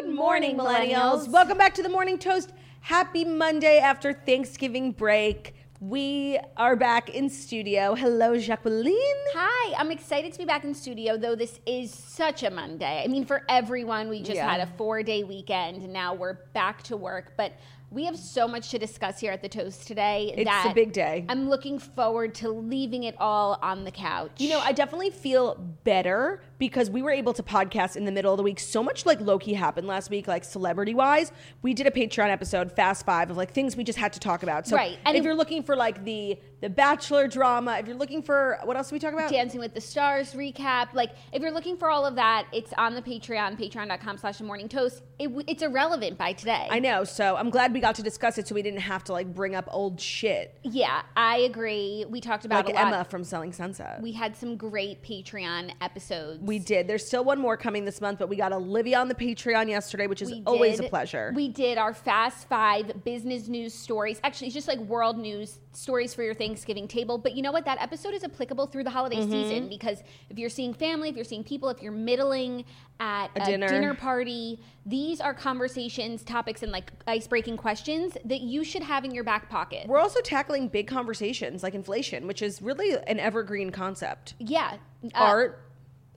Good morning, millennials. Welcome back to the Morning Toast. Happy Monday after Thanksgiving break. We are back in studio. Hello, Jacqueline. Hi, I'm excited to be back in studio, though this is such a Monday. I mean, for everyone, we just Yeah. had a four day weekend and now we're back to work. But we have so much to discuss here at the Toast today. It's a big day. I'm looking forward to leaving it all on the couch. You know, I definitely feel better because we were able to podcast in the middle of the week. So much like Loki happened last week, like celebrity wise. We did a Patreon episode, Fast Five, of like things we just had to talk about. So Right, and if you're looking for like the the Bachelor drama, if you're looking for what else did we talk about? Dancing with the Stars recap. Like, if you're looking for all of that, it's on the Patreon, patreon.com slash the morning toast. It, it's irrelevant by today. I know. So I'm glad we got to discuss it so we didn't have to like bring up old shit. Yeah, I agree. We talked about Like. Emma from Selling Sunset. We had some great Patreon episodes. We did. There's still one more coming this month, but we got Olivia on the Patreon yesterday, which is We always a pleasure. We did our Fast Five business news stories. Actually, it's just like world news stories for your Thanksgiving table. But you know what? That episode is applicable through the holiday Mm-hmm. season because if you're seeing family, if you're seeing people, if you're middling at A a, dinner. dinner. party, these are conversations, topics, and like ice breaking questions that you should have in your back pocket. We're also tackling big conversations like inflation, which is really an evergreen concept. yeah. Uh, Art,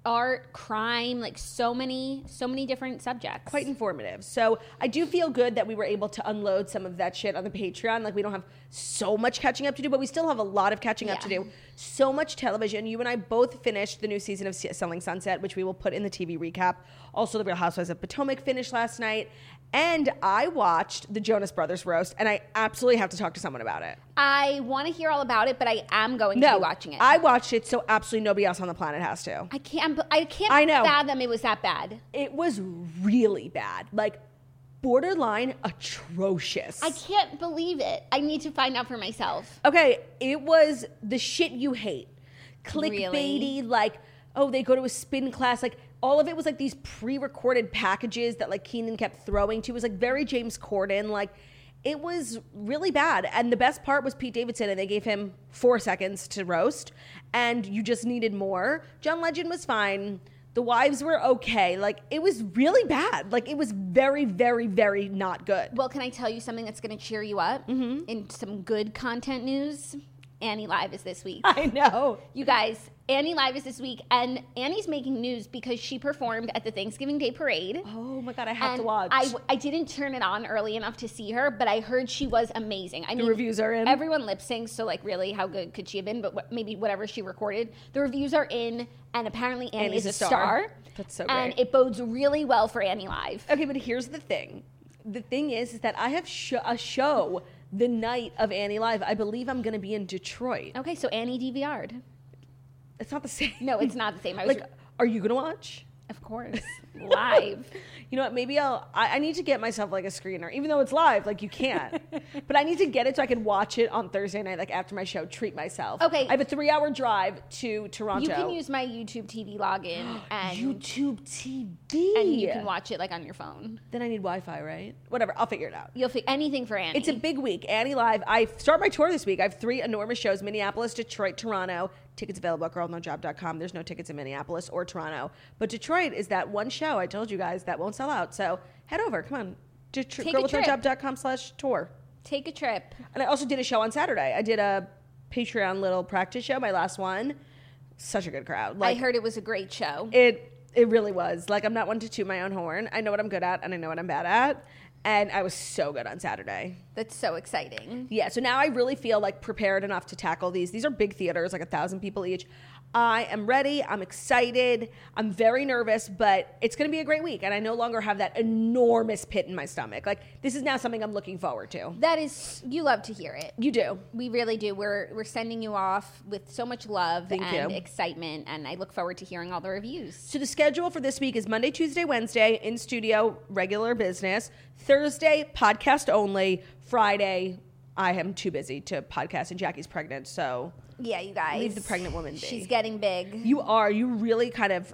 art, crime, like so many, so many different subjects. quite informative. So I do feel good that we were able to unload some of that shit on the Patreon. Like we don't have so much catching up to do, but we still have a lot of catching up to do. So much television. You and I both finished the new season of Selling Sunset, which we will put in the TV recap. Also, The Real Housewives of Potomac finished last night. And I watched the Jonas Brothers roast, and I absolutely have to talk to someone about it. I want to hear all about it, but I am going to be watching it. I watched it, so absolutely nobody else on the planet has to. I can't. I can't. I know. Fathom it was that bad. It was really bad, like borderline atrocious. I can't believe it. I need to find out for myself. Okay, it was the shit you hate. Clickbaity, Really? like, oh, they go to a spin class. Like, all of it was like these pre recorded packages that like Kenan kept throwing to. It was like very James Corden. Like, it was really bad. And the best part was Pete Davidson, and they gave him four seconds to roast, and you just needed more. John Legend was fine. The wives were okay. Like, it was really bad. Like, it was very, very, very not good. Well, can I tell you something that's going to cheer you up? Mm-hmm. In some good content news, Annie Live is this week. I know. You guys, Annie Live is this week, and Annie's making news because she performed at the Thanksgiving Day Parade. Oh my God, I have and to watch. I, I didn't turn it on early enough to see her, but I heard she was amazing. I mean, the reviews are in? Everyone lip syncs, so like, really, how good could she have been? But what, maybe whatever she recorded, the reviews are in, and apparently Annie Annie's is a star. star. That's so good. And great. it bodes really well for Annie Live. Okay, but here's the thing. The thing is, is that I have sh- a show the night of Annie Live. I believe I'm going to be in Detroit. Okay, so Annie DVR'd. It's not the same. No, it's not the same. I was like, are you going to watch? of course live. You know what? Maybe I'll. I, I need to get myself like a screener, even though it's live. Like you can't, but I need to get it so I can watch it on Thursday night, like after my show. Treat myself. Okay. I have a three-hour drive to Toronto. You can use my YouTube TV login and YouTube TV, and you can watch it like on your phone. Then I need Wi-Fi, right? Whatever. I'll figure it out. You'll fi- anything for Annie. It's a big week. Annie Live. I start my tour this week. I have three enormous shows Minneapolis, Detroit, Toronto. Tickets available at girlnojob.com. There's no tickets in Minneapolis or Toronto. But Detroit is that one show I told you guys that won't sell out. So head over. Come on. Detro- girlwithnojob.com slash tour. Take a trip. And I also did a show on Saturday. I did a Patreon little practice show, my last one. such a good crowd. Like, I heard it was a great show. it it really was. Like I'm not one to toot my own horn. I know what I'm good at and I know what I'm bad at. And I was so good on Saturday. That's so exciting. Yeah, so now I really feel like prepared enough to tackle these. These are big theaters, like a thousand people each. I am ready. I'm excited. I'm very nervous, but it's going to be a great week. And I no longer have that enormous pit in my stomach. Like, this is now something I'm looking forward to. That is, you love to hear it. You do. We really do. We're we're sending you off with so much love Thank and you. excitement, and I look forward to hearing all the reviews. So the schedule for this week is Monday, Tuesday, Wednesday in studio, regular business. Thursday, podcast only. Friday, I am too busy to podcast, and Jackie's pregnant, so Yeah, you guys. Leave the pregnant woman. She's getting big. you are. You really kind of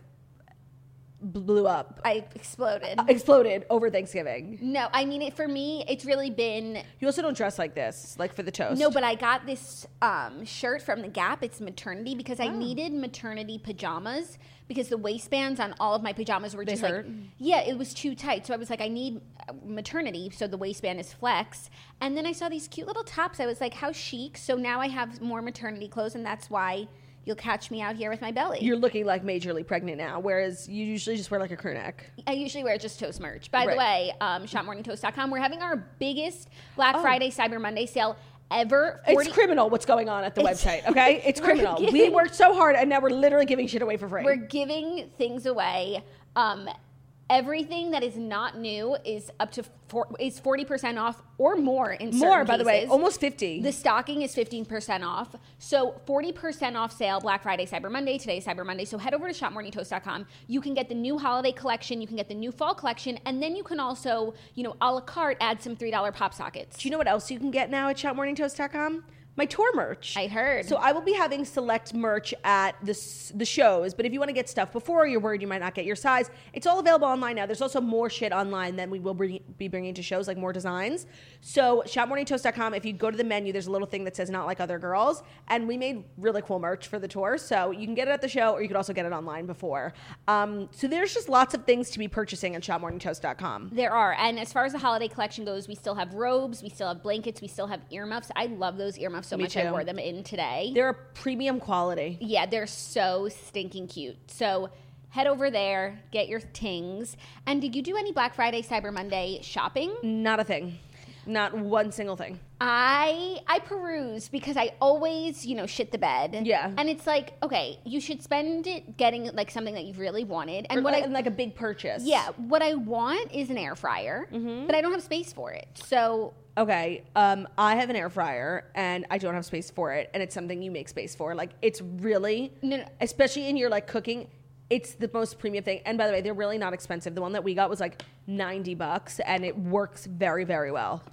blew up, I exploded. exploded over Thanksgiving. no, I mean it for me. It's really been You also don't dress like this, like for the toast. no, but I got this um, shirt from the Gap. It's maternity because I needed maternity pajamas because the waistbands on all of my pajamas were just like yeah, it was too tight. So I was like, I need uh, maternity, so the waistband is flex. And then I saw these cute little tops. I was like, how chic. So now I have more maternity clothes, and that's why you'll catch me out here with my belly. you're looking like majorly pregnant now, whereas you usually just wear like a crew neck. I usually wear just toast merch. By Right. the way, um, shopmorningtoast.com, we're having our biggest Black Oh. Friday, Cyber Monday sale ever. It's criminal what's going on at the website, okay? It's criminal. we giving- worked so hard and now we're literally giving shit away for free. We're giving things away. Um, everything that is not new is up to four, is forty percent off or more in More, by the way, almost 50. The stocking is 15% off. So 40% off sale Black Friday, Cyber Monday. Today is Cyber Monday. So head over to shopmorningtoast.com. You can get the new holiday collection, you can get the new fall collection, and then you can also, you know, a la carte add some $3 pop sockets. Do you know what else you can get now at shopmorningtoast.com? My tour merch. I heard. So I will be having select merch at the, the shows, but if you want to get stuff before, you're worried you might not get your size, it's all available online now. There's also more shit online than we will bring, be bringing to shows, like more designs. So shopmorningtoast.com, if you go to the menu, there's a little thing that says not like other girls, and we made really cool merch for the tour. So you can get it at the show, or you could also get it online before. Um, so there's just lots of things to be purchasing at shopmorningtoast.com. There are. And as far as the holiday collection goes, we still have robes, we still have blankets, we still have earmuffs. I love those earmuffs so Me much. I wore them in today. They're a premium quality. yeah, they're so stinking cute. So head over there, get your tings. And did you do any Black Friday, Cyber Monday shopping? Not a thing. Not one single thing. I I peruse because I always, you know, shit the bed. Yeah. And it's like, okay, you should spend it getting like something that you've really wanted. And what I and like a big purchase. yeah, what I want is an air fryer, Mm-hmm. but I don't have space for it. So Okay. Um, I have an air fryer and I don't have space for it, and it's something you make space for. Like it's really, No, no. especially in your like cooking. It's the most premium thing. And by the way, they're really not expensive. The one that we got was like ninety bucks, and it works very, very well.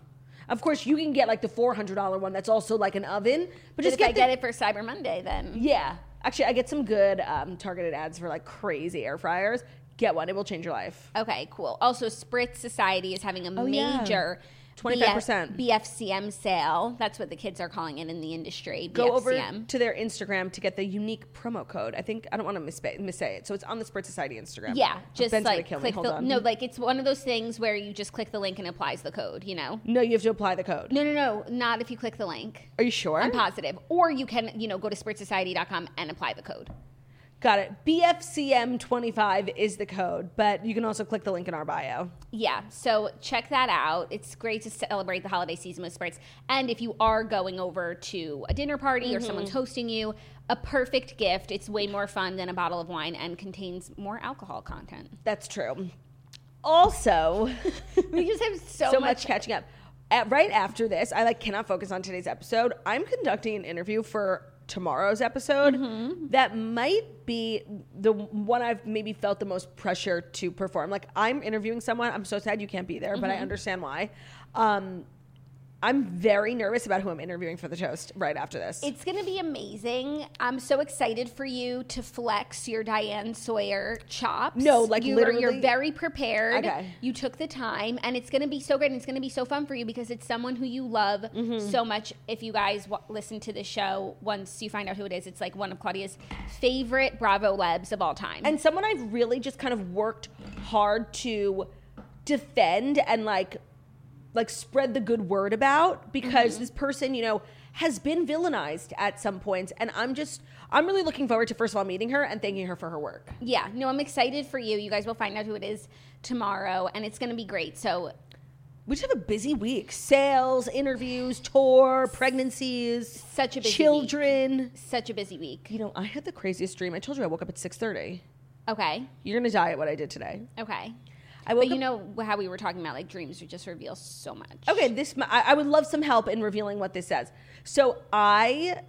Of course, you can get like the four hundred dollar one that's also like an oven, but but just if get I the- get it for Cyber Monday, then Yeah, actually, I get some good um, targeted ads for like crazy air fryers. Get one; it will change your life. Okay, cool. Also, Spritz Society is having a Oh, yeah. Major 25%. BF BFCM sale. That's what the kids are calling it in the industry. Go over to their Instagram to get the unique promo code. I think I don't want to missay, missay it, so it's on the Spritz Society Instagram. Yeah, just Ben's like click the on. no, like it's one of those things where you just click the link and applies the code. You know? no, you have to apply the code. No, no, no, not if you click the link. Are you sure? I'm positive. Or you can, you know, go to spritzsociety.com and apply the code. Got it. BFCM25 is the code, but you can also click the link in our bio. Yeah, so check that out. It's great to celebrate the holiday season with Spritz. And if you are going over to a dinner party or Mm-hmm. someone's hosting you, a perfect gift. It's way more fun than a bottle of wine and contains more alcohol content. That's true. Also, We just have so, so, much. much catching up. At, right after this, I like cannot focus on today's episode. I'm conducting an interview for tomorrow's episode Mm-hmm. that might be the one I've maybe felt the most pressure to perform. Like I'm interviewing someone. I'm so sad you can't be there, but I Mm-hmm. understand why. Um, I'm very nervous about who I'm interviewing for the toast right after this. It's going to be amazing. I'm so excited for you to flex your Diane Sawyer chops. No, like you literally- you're very prepared. Okay. You took the time, and it's going to be so great. And it's going to be so fun for you because it's someone who you love Mm-hmm. so much. If you guys w- listen to the show, once you find out who it is, it's like one of Claudia's favorite Bravo lebs of all time. and someone I've really just kind of worked hard to defend and like like spread the good word about because mm-hmm. this person, you know, has been villainized at some points, and I'm just I'm really looking forward to first of all meeting her and thanking her for her work. Yeah, no, I'm excited for you. You guys will find out who it is tomorrow, and it's going to be great. So, We just have a busy week: sales, interviews, tour, pregnancies, Such a busy children. such a busy week. You know, I had the craziest dream. I told you I woke up at six thirty. Okay, You're gonna die at what I did today. okay. I woke But you know how we were talking about like dreams just reveal so much. Okay, this I, I would love some help in revealing what this says. So I,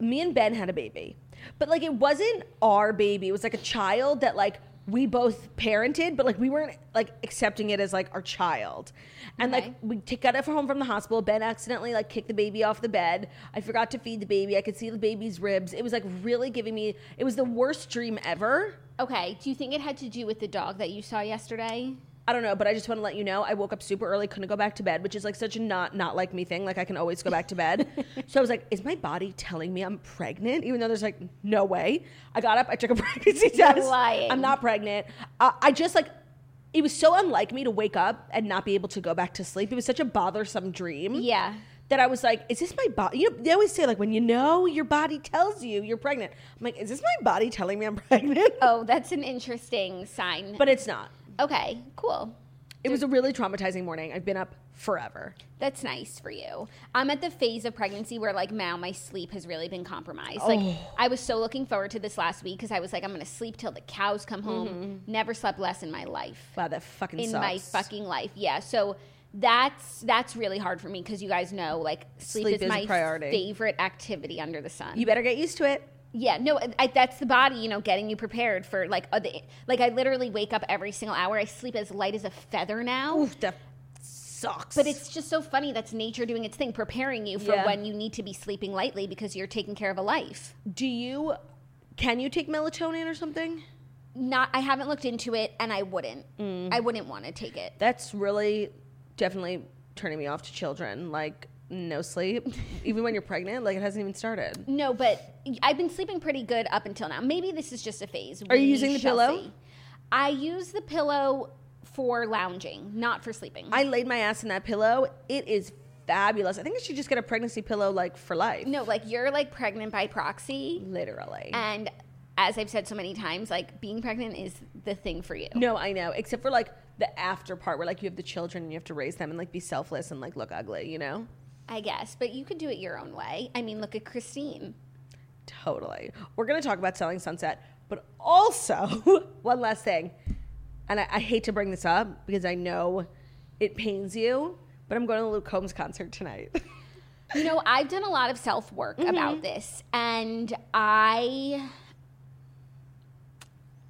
me and Ben had a baby, but like it wasn't our baby. It was like a child that like we both parented, but like we weren't like accepting it as like our child. And Okay. like we t- got it from home from the hospital. Ben accidentally like kicked the baby off the bed. I forgot to feed the baby. I could see the baby's ribs. It was like really giving me. It was the worst dream ever. Okay, do you think it had to do with the dog that you saw yesterday? I don't know, but I just want to let you know I woke up super early, couldn't go back to bed, which is like such a not not like me thing. Like I can always go back to bed. so I was like, is my body telling me I'm pregnant? Even though there's like no way. I got up, I took a pregnancy test. lying. I'm not pregnant. Uh, I just like it was so unlike me to wake up and not be able to go back to sleep. It was such a bothersome dream. Yeah. That I was like, is this my body? You know, they always say like when you know your body tells you you're pregnant. I'm like, is this my body telling me I'm pregnant? Oh, that's an interesting sign. But it's not. Okay, cool. It was a really traumatizing morning. I've been up forever. That's nice for you. I'm at the phase of pregnancy where like now my sleep has really been compromised. Like Oh. I was so looking forward to this last week because I was like, I'm gonna sleep till the cows come home. Mm-hmm. Never slept less in my life. Wow, that fucking in sucks. my fucking life. Yeah. So that's that's really hard for me because you guys know like sleep, Sleep is, is a my priority. favorite activity under the sun. You better get used to it. Yeah, no, I, that's the body, you know, getting you prepared for like uh, the, like I literally wake up every single hour. I sleep as light as a feather now. Oof, that sucks. But it's just so funny. That's nature doing its thing, preparing you for Yeah. when you need to be sleeping lightly because you're taking care of a life. do you can you take melatonin or something? Not, I haven't looked into it, and I wouldn't. Mm. I wouldn't want to take it. That's really definitely turning me off to children. Like no sleep, even when you're pregnant. Like it hasn't even started. No, but I've been sleeping pretty good up until now. Maybe this is just a phase. Are you using the pillow? see. I use the pillow for lounging, not for sleeping. I laid my ass in that pillow. It is fabulous. I think I should just get a pregnancy pillow like for life. no, like you're like pregnant by proxy, literally. and as I've said so many times, like being pregnant is the thing for you. No, I know. Except for like the after part where like you have the children and you have to raise them and like be selfless and like look ugly, you know? I guess, but you could do it your own way. I mean, look at Christine. Totally. We're going to talk about selling sunset, but also one last thing. And I, I hate to bring this up because I know it pains you, but I'm going to the Luke Combs concert tonight. You know, I've done a lot of self work Mm-hmm. about this, and I,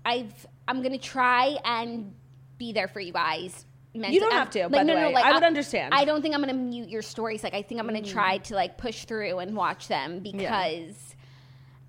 I've, I'm gonna try and be there for you guys. Mentally. don't have to, by the way. I would understand. I don't think I'm gonna mute your stories. Like, I think I'm gonna mm. try to like push through and watch them because.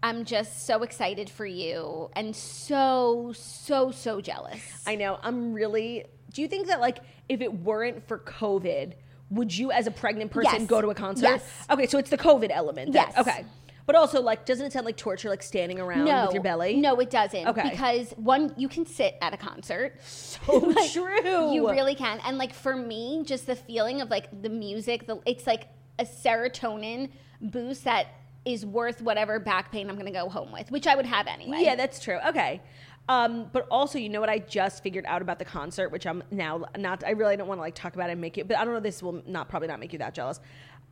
I'm just so excited for you and so, so, so jealous. I know. I'm really. Do you think that, like, if it weren't for COVID, would you, as a pregnant person, Yes. go to a concert? Yes. Okay, so it's the COVID element. then. Yes. Okay. But also, like, doesn't it sound like torture, like standing around no, with your belly? No, it doesn't. Okay. Because one, you can sit at a concert. So Like, true. You really can. And like for me, just the feeling of like the music, the it's like a serotonin boost that is worth whatever back pain I'm gonna go home with, which I would have anyway. Yeah, that's true. Okay. Um, but also, you know what I just figured out about the concert, which I'm now not. I really don't want to like talk about it and make you, but I don't know. This will not probably not make you that jealous.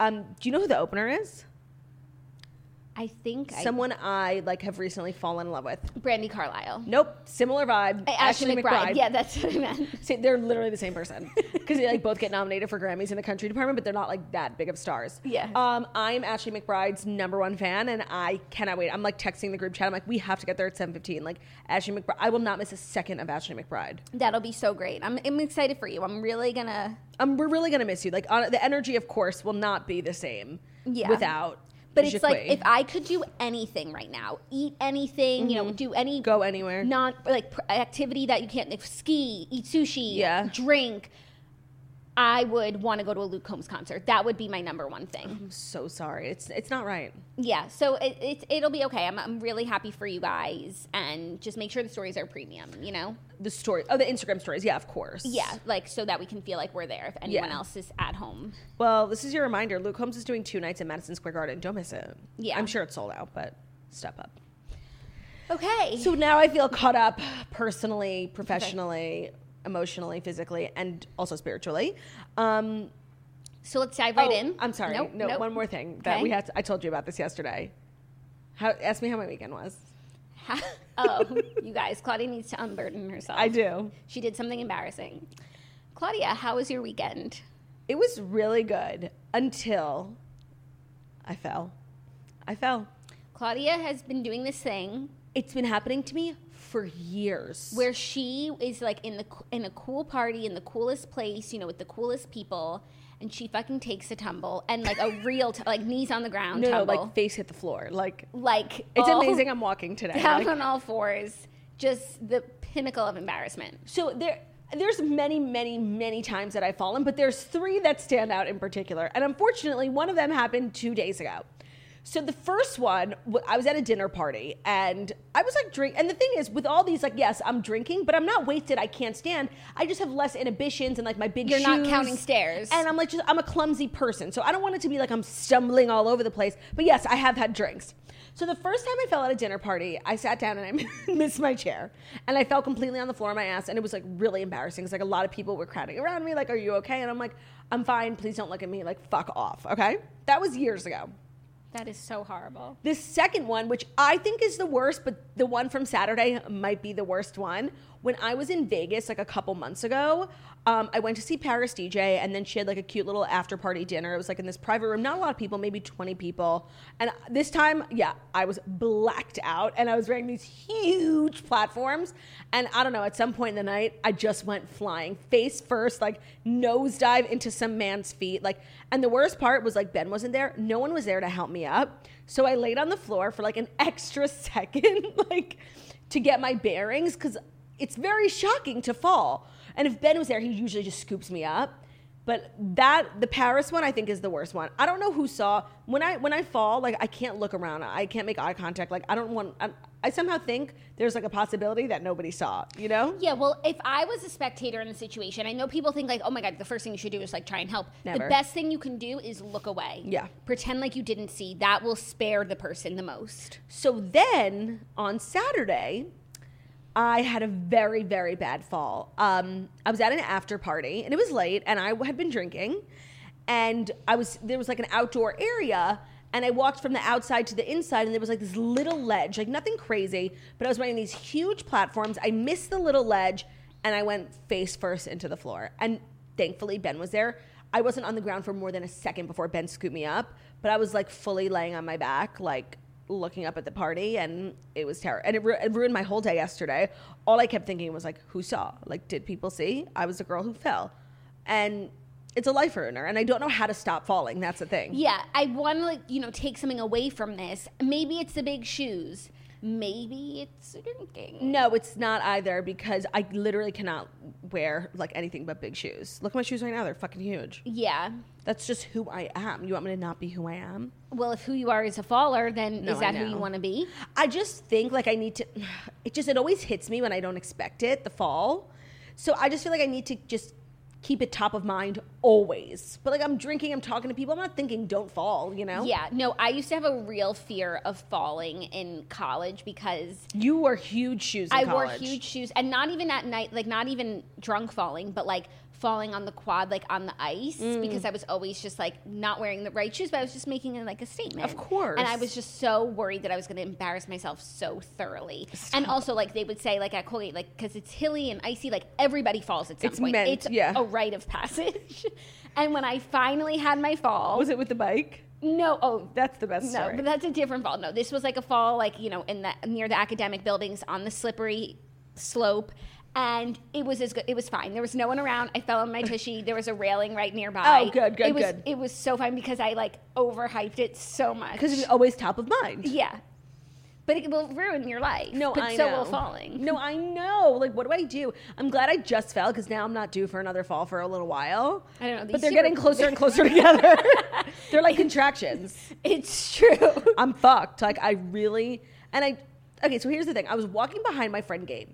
Um, do you know who the opener is? I think Someone I like have recently fallen in love with. Brandi Carlile. Nope, similar vibe. Uh, Ashley, McBryde. Yeah, that's what I meant. See, they're literally the same person because they like both get nominated for Grammys in the country department, but they're not like that big of stars. Yeah. Um, I'm Ashley McBryde's number one fan, and I cannot wait. I'm like texting the group chat. I'm like, we have to get there at 7:15. Like Ashley McBryde, I will not miss a second of Ashley McBryde. That'll be so great. I'm, I'm excited for you. I'm really gonna. Um, we're really gonna miss you. Like on, the energy, of course, will not be the same Yeah. without. But it's like if I could do anything right now, eat anything, you know, do any Mm-hmm. go anywhere. not like pr- activity that you can't like, ski, eat sushi, Yeah. drink. I would want to go to a Luke Combs concert. That would be my number one thing. I'm so sorry. It's it's not right. Yeah, so it, it, it'll be okay. I'm, I'm really happy for you guys. And just make sure the stories are premium, you know? The story, oh, the Instagram stories. Yeah, of course. Yeah, like so that we can feel like we're there if anyone Yeah. else is at home. Well, this is your reminder. Luke Combs is doing two nights at Madison Square Garden. Don't miss it. Yeah. I'm sure it's sold out, but step up. Okay. So now I feel caught up personally, professionally, emotionally, physically, and also spiritually. Um, So let's dive right oh, in. I'm sorry. Nope, no, nope. one more thing that Okay. we had. To, I told you about this yesterday. How, ask me how my weekend was. Oh, you guys, Claudia needs to unburden herself. I do. She did something embarrassing. Claudia, how was your weekend? It was really good until I fell. I fell. Claudia has been doing this thing It's been happening to me for years. where she is like in the in a cool party in the coolest place, you know, with the coolest people, and she fucking takes a tumble and like a real t- like knees on the ground no, tumble, like face hit the floor. Like like it's all amazing. I'm walking today. down Like- on all fours, just the pinnacle of embarrassment. So there there's many, many, many times that I've fallen, but there's three that stand out in particular. And unfortunately, one of them happened two days ago. So the first one, I was at a dinner party and I was like drink. And the thing is, with all these, like, yes, I'm drinking, but I'm not wasted. I can't stand. I just have less inhibitions and like my big. You're not counting stairs. And I'm like, just I'm a clumsy person, so I don't want it to be like I'm stumbling all over the place. But yes, I have had drinks. So the first time I fell at a dinner party, I sat down and I missed my chair, and I fell completely on the floor of my ass, and it was like really embarrassing. It's like a lot of people were crowding around me, like, "Are you okay?" And I'm like, "I'm fine. Please don't look at me. Like, fuck off." Okay, that was years ago. That is so horrible. The second one, which I think is the worst, but the one from Saturday might be the worst one. When I was in Vegas like a couple months ago, um, I went to see Paris DJ, and then she had like a cute little after party dinner. It was like in this private room, not a lot of people, maybe 20 people. And this time, yeah, I was blacked out, and I was wearing these huge platforms. And I don't know, at some point in the night, I just went flying face first, like nosedive into some man's feet. Like, and the worst part was like Ben wasn't there. No one was there to help me up. So I laid on the floor for like an extra second, like to get my bearings, because it's very shocking to fall. And if Ben was there, he usually just scoops me up. But that the Paris one I think is the worst one. I don't know who saw when I when I fall like I can't look around. I can't make eye contact. Like I don't want. I, I somehow think there's like a possibility that nobody saw. You know? Yeah, well, if I was a spectator in the situation, I know people think like, "Oh my god, the first thing you should do is like try and help." Never. The best thing you can do is look away. Yeah. Pretend like you didn't see. That will spare the person the most. So then on Saturday, I had a very, very bad fall. Um, I was at an after party and it was late and I had been drinking and I was there was like an outdoor area and I walked from the outside to the inside and there was like this little ledge, like nothing crazy, but I was wearing these huge platforms. I missed the little ledge and I went face first into the floor. And thankfully Ben was there. I wasn't on the ground for more than a second before Ben scooped me up, but I was like fully laying on my back, like looking up at the party, and it was terrible. And it, ru- it ruined my whole day yesterday. All I kept thinking was like, who saw? Like, did people see? I was the girl who fell, and it's a life ruiner. And I don't know how to stop falling. That's the thing. Yeah, I want to like you know take something away from this. Maybe it's the big shoes. Maybe it's drinking. No, it's not either because I literally cannot wear like anything but big shoes. Look at my shoes right now; they're fucking huge. Yeah. That's just who I am. You want me to not be who I am? Well, if who you are is a faller, then No, is that who you want to be? I just think like I need to. It just it always hits me when I don't expect it. The fall, so I just feel like I need to just keep it top of mind always. But like I'm drinking, I'm talking to people. I'm not thinking don't fall. You know? Yeah, no, I used to have a real fear of falling in college because You wore huge shoes. In I wore huge shoes and not even at night, like not even drunk falling, but like falling on the quad, like on the ice, Mm. because I was always just like not wearing the right shoes, but I was just making like a statement. Of course. And I was just so worried that I was going to embarrass myself so thoroughly. And also, like they would say, like at Colgate, like because it's hilly and icy, like everybody falls at some It's point. meant- it's yeah. a rite of passage. and when I finally had my fall, Was it with the bike? no, oh, That's the best no, story. but that's a different fall. No, this was like a fall, like you know, in the near the academic buildings on the slippery slope, and it was as good. It was fine. There was no one around. I fell on my tushy. There was a railing right nearby. Oh, good, good, it was, good. It was so fine because I like overhyped it so much. because it's always top of mind. yeah. but it will ruin your life. No, but I so know. will falling. No, I know. Like, what do I do? I'm glad I just fell because now I'm not due for another fall for a little while. I don't know, But they're getting closer and closer together. they're like contractions. It's true. I'm fucked. Like, I really. And I. Okay, so here's the thing I was walking behind my friend Gabe,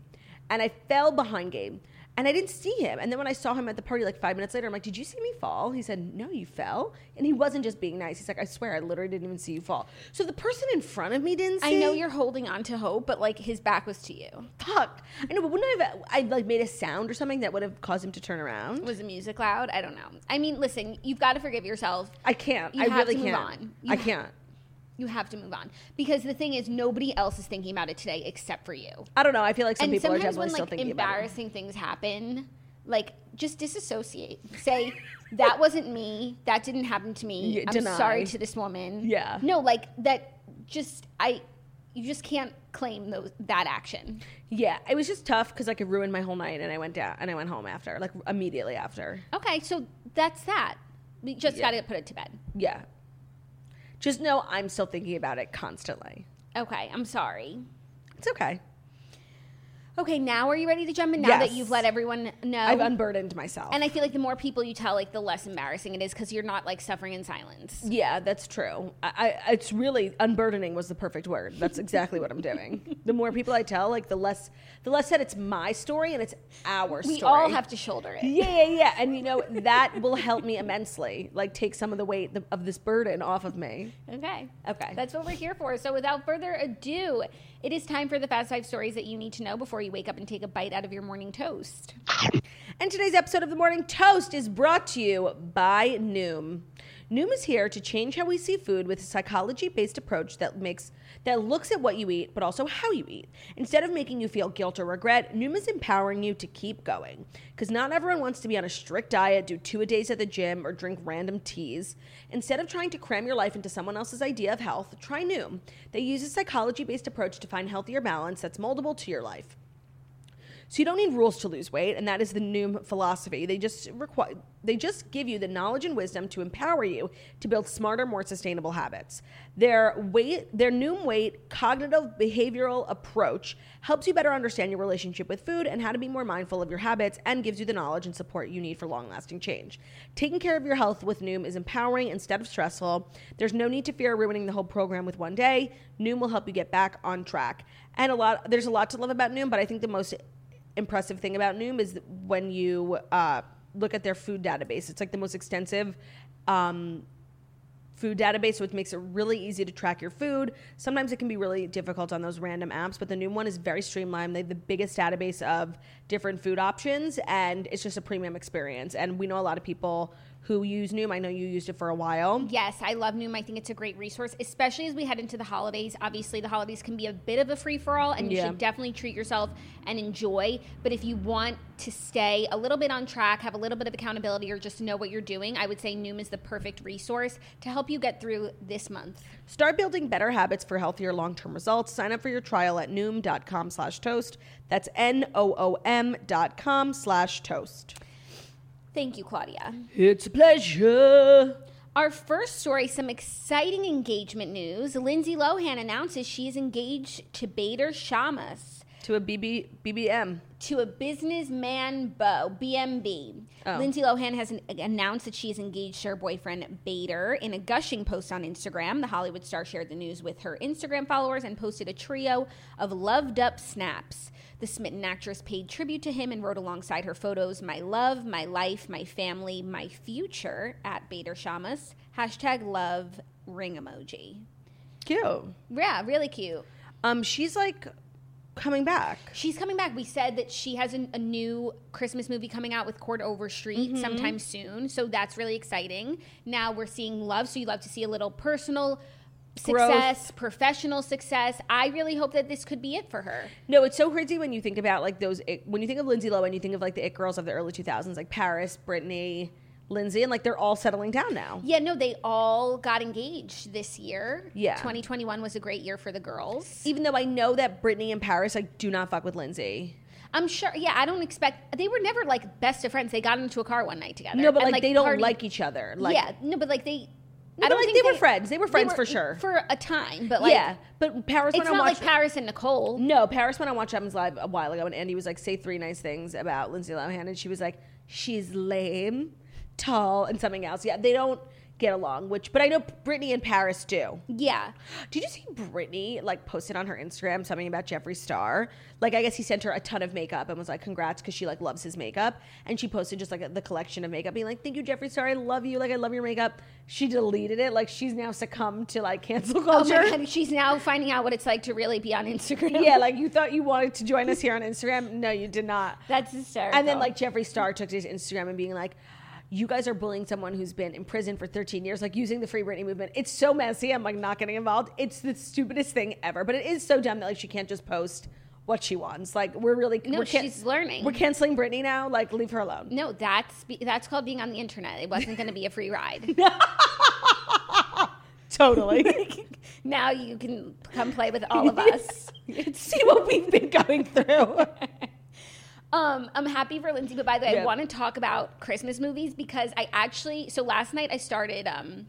and I fell behind Gabe. And I didn't see him. And then when I saw him at the party like five minutes later, I'm like, Did you see me fall? He said, No, you fell. And he wasn't just being nice. He's like, I swear, I literally didn't even see you fall. So the person in front of me didn't see I know you're holding on to hope, but like his back was to you. fuck. I know, but wouldn't I have I like made a sound or something that would have caused him to turn around? Was the music loud? I don't know. I mean, listen, you've got to forgive yourself. I can't. You I really can't. I can't. You have to move on because the thing is, nobody else is thinking about it today except for you. I don't know. I feel like some and people are definitely when still like thinking about it. embarrassing things happen, like just disassociate. Say that wasn't me. That didn't happen to me. Yeah, I'm deny. sorry to this woman. Yeah. No, like that. Just I. You just can't claim those that action. Yeah, it was just tough because I could ruin my whole night, and I went down and I went home after, like immediately after. Okay, so that's that. We just Yeah. got to put it to bed. Yeah. Just know I'm still thinking about it constantly. Okay, I'm sorry. It's okay. Okay, now are you ready to jump in? Now that you've let everyone know. I've unburdened myself. and I feel like the more people you tell, like the less embarrassing it is because you're not like suffering in silence. yeah, that's true. I, I, it's really unburdening was the perfect word. That's exactly what I'm doing. The more people I tell, like the less, the less that it's my story and it's our We story. We all have to shoulder it. Yeah, yeah, yeah. And you know, that will help me immensely. Like take some of the weight of this burden off of me. Okay. Okay. That's what we're here for. So without further ado, it is time for the fast five stories that you need to know before you wake up and take a bite out of your morning toast. And today's episode of The Morning Toast is brought to you by Noom. Noom is here to change how we see food with a psychology-based approach that makes that looks at what you eat, but also how you eat. Instead of making you feel guilt or regret, Noom is empowering you to keep going. Because not everyone wants to be on a strict diet, do two a days at the gym, or drink random teas. Instead of trying to cram your life into someone else's idea of health, try Noom. They use a psychology-based approach to find healthier balance that's moldable to your life. So you don't need rules to lose weight, and that is the Noom philosophy. They just require they just give you the knowledge and wisdom to empower you to build smarter, more sustainable habits. Their weight, their Noom weight cognitive behavioral approach helps you better understand your relationship with food and how to be more mindful of your habits and gives you the knowledge and support you need for long-lasting change. Taking care of your health with Noom is empowering instead of stressful. There's no need to fear ruining the whole program with one day. Noom will help you get back on track. And a lot there's a lot to love about Noom, but I think the most impressive thing about Noom is when you uh, look at their food database. It's like the most extensive um, food database, which makes it really easy to track your food. Sometimes it can be really difficult on those random apps, but the Noom one is very streamlined. They have the biggest database of different food options, and it's just a premium experience. And we know a lot of people who use Noom. I know you used it for a while. Yes, I love Noom. I think it's a great resource, especially as we head into the holidays. Obviously, the holidays can be a bit of a free for all, and you Yeah. should definitely treat yourself and enjoy. But if you want to stay a little bit on track, have a little bit of accountability, or just know what you're doing, I would say Noom is the perfect resource to help you get through this month. Start building better habits for healthier long-term results. Sign up for your trial at noom.com slash toast. That's N-O-O-M dot com slash toast. Thank you, Claudia. It's a pleasure. Our first story some exciting engagement news. Lindsay Lohan announces she is engaged to Bader Shammas. To a BB, BBM. To a businessman beau, BMB. Oh. Lindsay Lohan has an, announced that she is engaged to her boyfriend Bader in a gushing post on Instagram. The Hollywood star shared the news with her Instagram followers and posted a trio of loved up snaps. The smitten actress paid tribute to him and wrote alongside her photos, My love, my life, my family, my future at Bader Shammas. Hashtag love ring emoji. Cute. Yeah, really cute. Um, she's like coming back. She's coming back. We said that she has an, a new Christmas movie coming out with Chord Overstreet Mm-hmm. sometime soon. So that's really exciting. Now we're seeing love. So you love to see a little personal success, professional success. I really hope that this could be it for her. No, it's so crazy when you think about like those. It, when you think of Lindsay Lohan, you think of like the it girls of the early 2000s, like Paris, Britney, Lindsay, and like they're all settling down now. Yeah, no, they all got engaged this year. Yeah. 2021 was a great year for the girls. Even though I know that Britney and Paris like do not fuck with Lindsay. I'm sure, yeah, I don't expect, they were never like best of friends. They got into a car one night together. No, but and, like, they don't partied- like each other. Like, yeah, no, but like they No, I don't like, think they were friends. They were friends for sure. for a time. But like, yeah, but Paris it's went on not like Paris and Nicole. no, Paris went on Watch What Happens Live a while ago, and Andy was like, "Say three nice things about Lindsay Lohan," and she was like, "She's lame, tall, and something else." Yeah, they don't get along. Which, but I know Britney and Paris do. Yeah, Did you see Britney like posted on her Instagram something about Jeffree Star? Like I guess he sent her a ton of makeup and was like congrats because she like loves his makeup. And she posted just like the collection of makeup, being like, "Thank you, Jeffree Star. I love you. Like I love your makeup." She deleted it. Like she's now succumbed to like cancel Oh culture. my God, she's now finding out what it's like to really be on Instagram. yeah, like you thought you wanted to join us here on Instagram. No, you did not. that's hysterical. And then like Jeffree Star took to his Instagram and being like, "You guys are bullying someone who's been in prison for 13 years, like using the Free Britney movement. It's so messy. I'm like not getting involved. It's the stupidest thing ever. But it is so dumb that like she can't just post what she wants. Like we're really No, we're can- she's learning. We're canceling Britney now. Like leave her alone. no, that's that's called being on the internet. It wasn't going to be a free ride. Totally. now you can come play with all of us. See what we've been going through. Um, I'm happy for Lindsay, but by the way, Yeah. I want to talk about Christmas movies because I actually so last night I started um,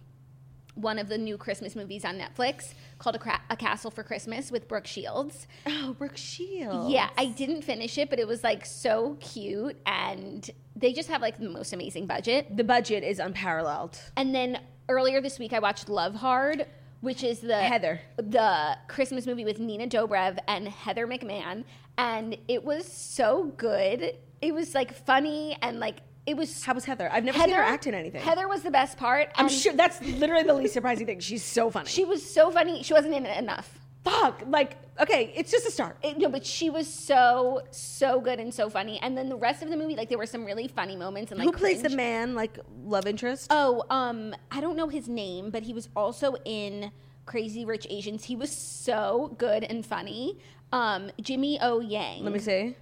one of the new Christmas movies on Netflix called A, Cra- a Castle for Christmas with Brooke Shields. oh, Brooke Shields. Yeah, I didn't finish it, but it was like so cute, and they just have like the most amazing budget. The budget is unparalleled. And then earlier this week, I watched Love Hard, which is the Heather. the Christmas movie with Nina Dobrev and Heather McMahon, and it was so good. It was like funny and like it was. How was Heather? I've never seen her act in anything. Heather was the best part. I'm sure that's literally the least surprising thing. She's so funny. she was so funny. She wasn't in it enough. Fuck. Like, okay, it's just a start. It- no, but she was so so good and so funny. And then the rest of the movie, like there were some really funny moments and like Who plays the man, like love interest? Oh, um, I don't know his name, but he was also in Crazy Rich Asians. He was so good and funny. Um, Jimmy O Yang. Let me see.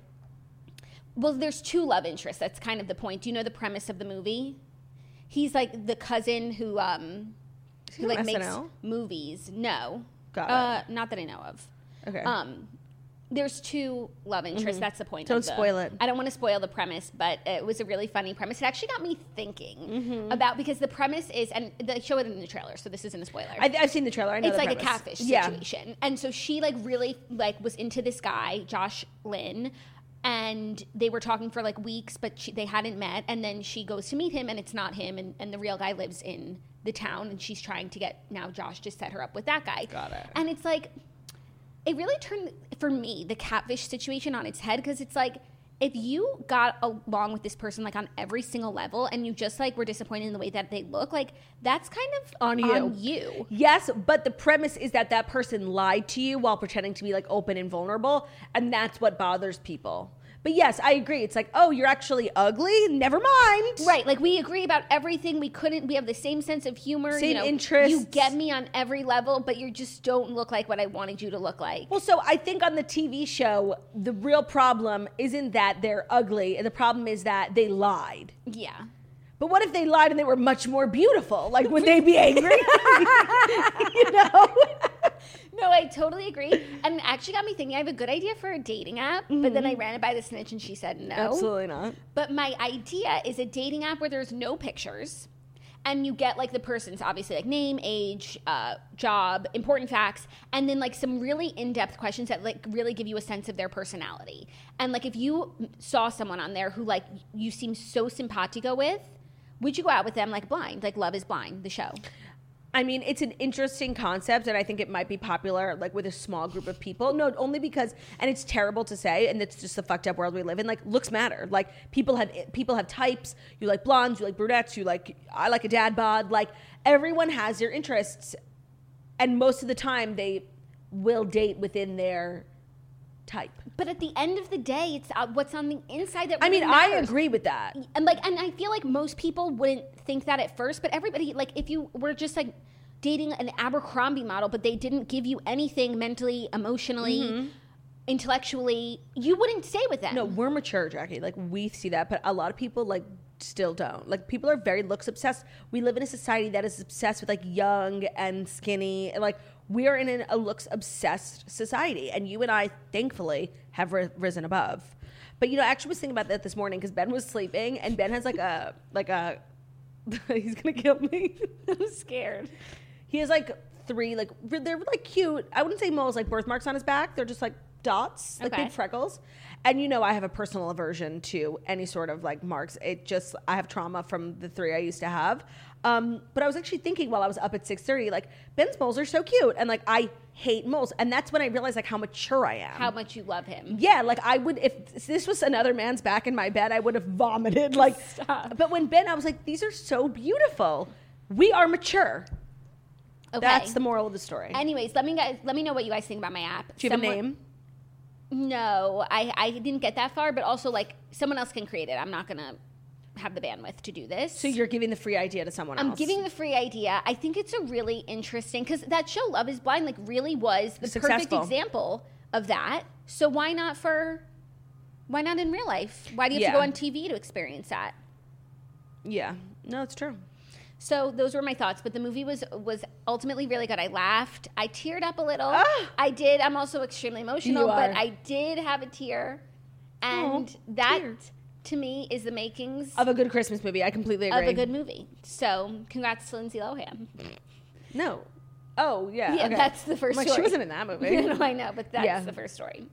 Well, there's two love interests. That's kind of the point. Do you know the premise of the movie? He's like the cousin who um who like makes movies. No, Got uh, not that I know of. Okay. Um, there's two love interests. That's the point. Don't of the- spoil it. I don't want to spoil the premise, but it was a really funny premise. It actually got me thinking Mm-hmm. about because the premise is, and they show it in the trailer, so this isn't a spoiler. I, I've seen the trailer. I know it's the like a premise. catfish Yeah. situation, and so she like really like was into this guy, Josh Lynn, and they were talking for like weeks, but she, they hadn't met. And then she goes to meet him, and it's not him, and, and the real guy lives in the town, and she's trying to get now Josh to set her up with that guy. Got it. And it's like it really turned for me the catfish situation on its head because it's like if you got along with this person like on every single level and you just like were disappointed in the way that they look like that's kind of On you. on you Yes, but the premise is that that person lied to you while pretending to be like open and vulnerable, and that's what bothers people. But yes, I agree. It's like, oh, you're actually ugly. Never mind. right like we agree about everything we couldn't we have the same sense of humor Same you know, interests. you get me on every level but you just don't look like what i wanted you to look like Well, so I think on the TV show, the real problem isn't that they're ugly. The problem is that they lied. yeah But what if they lied and they were much more beautiful? Like, would they be angry? you know? No, I totally agree. And it actually got me thinking I have a good idea for a dating app, but then I ran it by the snitch and she said no. Mm-hmm. Absolutely not. But my idea is a dating app where there's no pictures and you get like the person's obviously like name, age, uh, job, important facts, and then like some really in-depth questions that like really give you a sense of their personality. And like if you saw someone on there who like you seem so simpatico with, would you go out with them like blind? Like Love is Blind, the show. I mean, it's an interesting concept, and I think it might be popular, like with a small group of people. No, only because, and it's terrible to say, and it's just the fucked up world we live in. Like, looks matter. Like, people have people have types. You like blondes, you like brunettes, you like I like a dad bod. Like, everyone has their interests, and most of the time they will date within their type. But at the end of the day, it's uh, what's on the inside that I really mean, I agree with that. and like and i feel like most people wouldn't think that at first but everybody like if you were just like dating an abercrombie model but they didn't give you anything mentally emotionally intellectually you wouldn't stay with them No, we're mature, Jackie. Like we see that, but a lot of people like still don't. Like people are very looks obsessed. We live in a society that is obsessed with like young and skinny. And, like we are in an, a looks obsessed society, and you and I, thankfully, have ri- risen above. But you know, I actually was thinking about that this morning because Ben was sleeping, and Ben has like a like a He's gonna kill me. I'm scared. he has like three, like re- they're like cute. I wouldn't say moles, like birthmarks on his back. They're just like dots, like Okay. big freckles. And you know, I have a personal aversion to any sort of like marks. It just I have trauma from the three I used to have. Um, but I was actually thinking while I was up at six thirty, like Ben's moles are so cute, and like I hate moles, and that's when I realized like how mature I am. How much you love him. Yeah, like I would if this was another man's back in my bed, I would have vomited. Like, Stop. but when Ben, I was like, these are so beautiful. We are mature. Okay. That's the moral of the story. Anyways, let me guys let me know what you guys think about my app. Do you have Someone- a name? No, I I didn't get that far, but also like someone else can create it. I'm not gonna have the bandwidth to do this. So you're giving the free idea to someone I'm else. giving the free idea. I think it's a really interesting because that show Love Is Blind like really was the Successful. perfect example of that. So why not for why not in real life? Why do you have to go on TV to experience that? Yeah, no, it's true. So those were my thoughts, but the movie was was ultimately really good. I laughed. I teared up a little. Ah! I did. I'm also extremely emotional, You but are. I did have a tear. And that tears. To me is the makings Of a good Christmas movie, I completely agree. of a good movie. So congrats to Lindsay Lohan. No. Oh yeah. Yeah, okay. that's the 1st like, story. she wasn't in that movie. no, I know, but that's Yeah. the first story.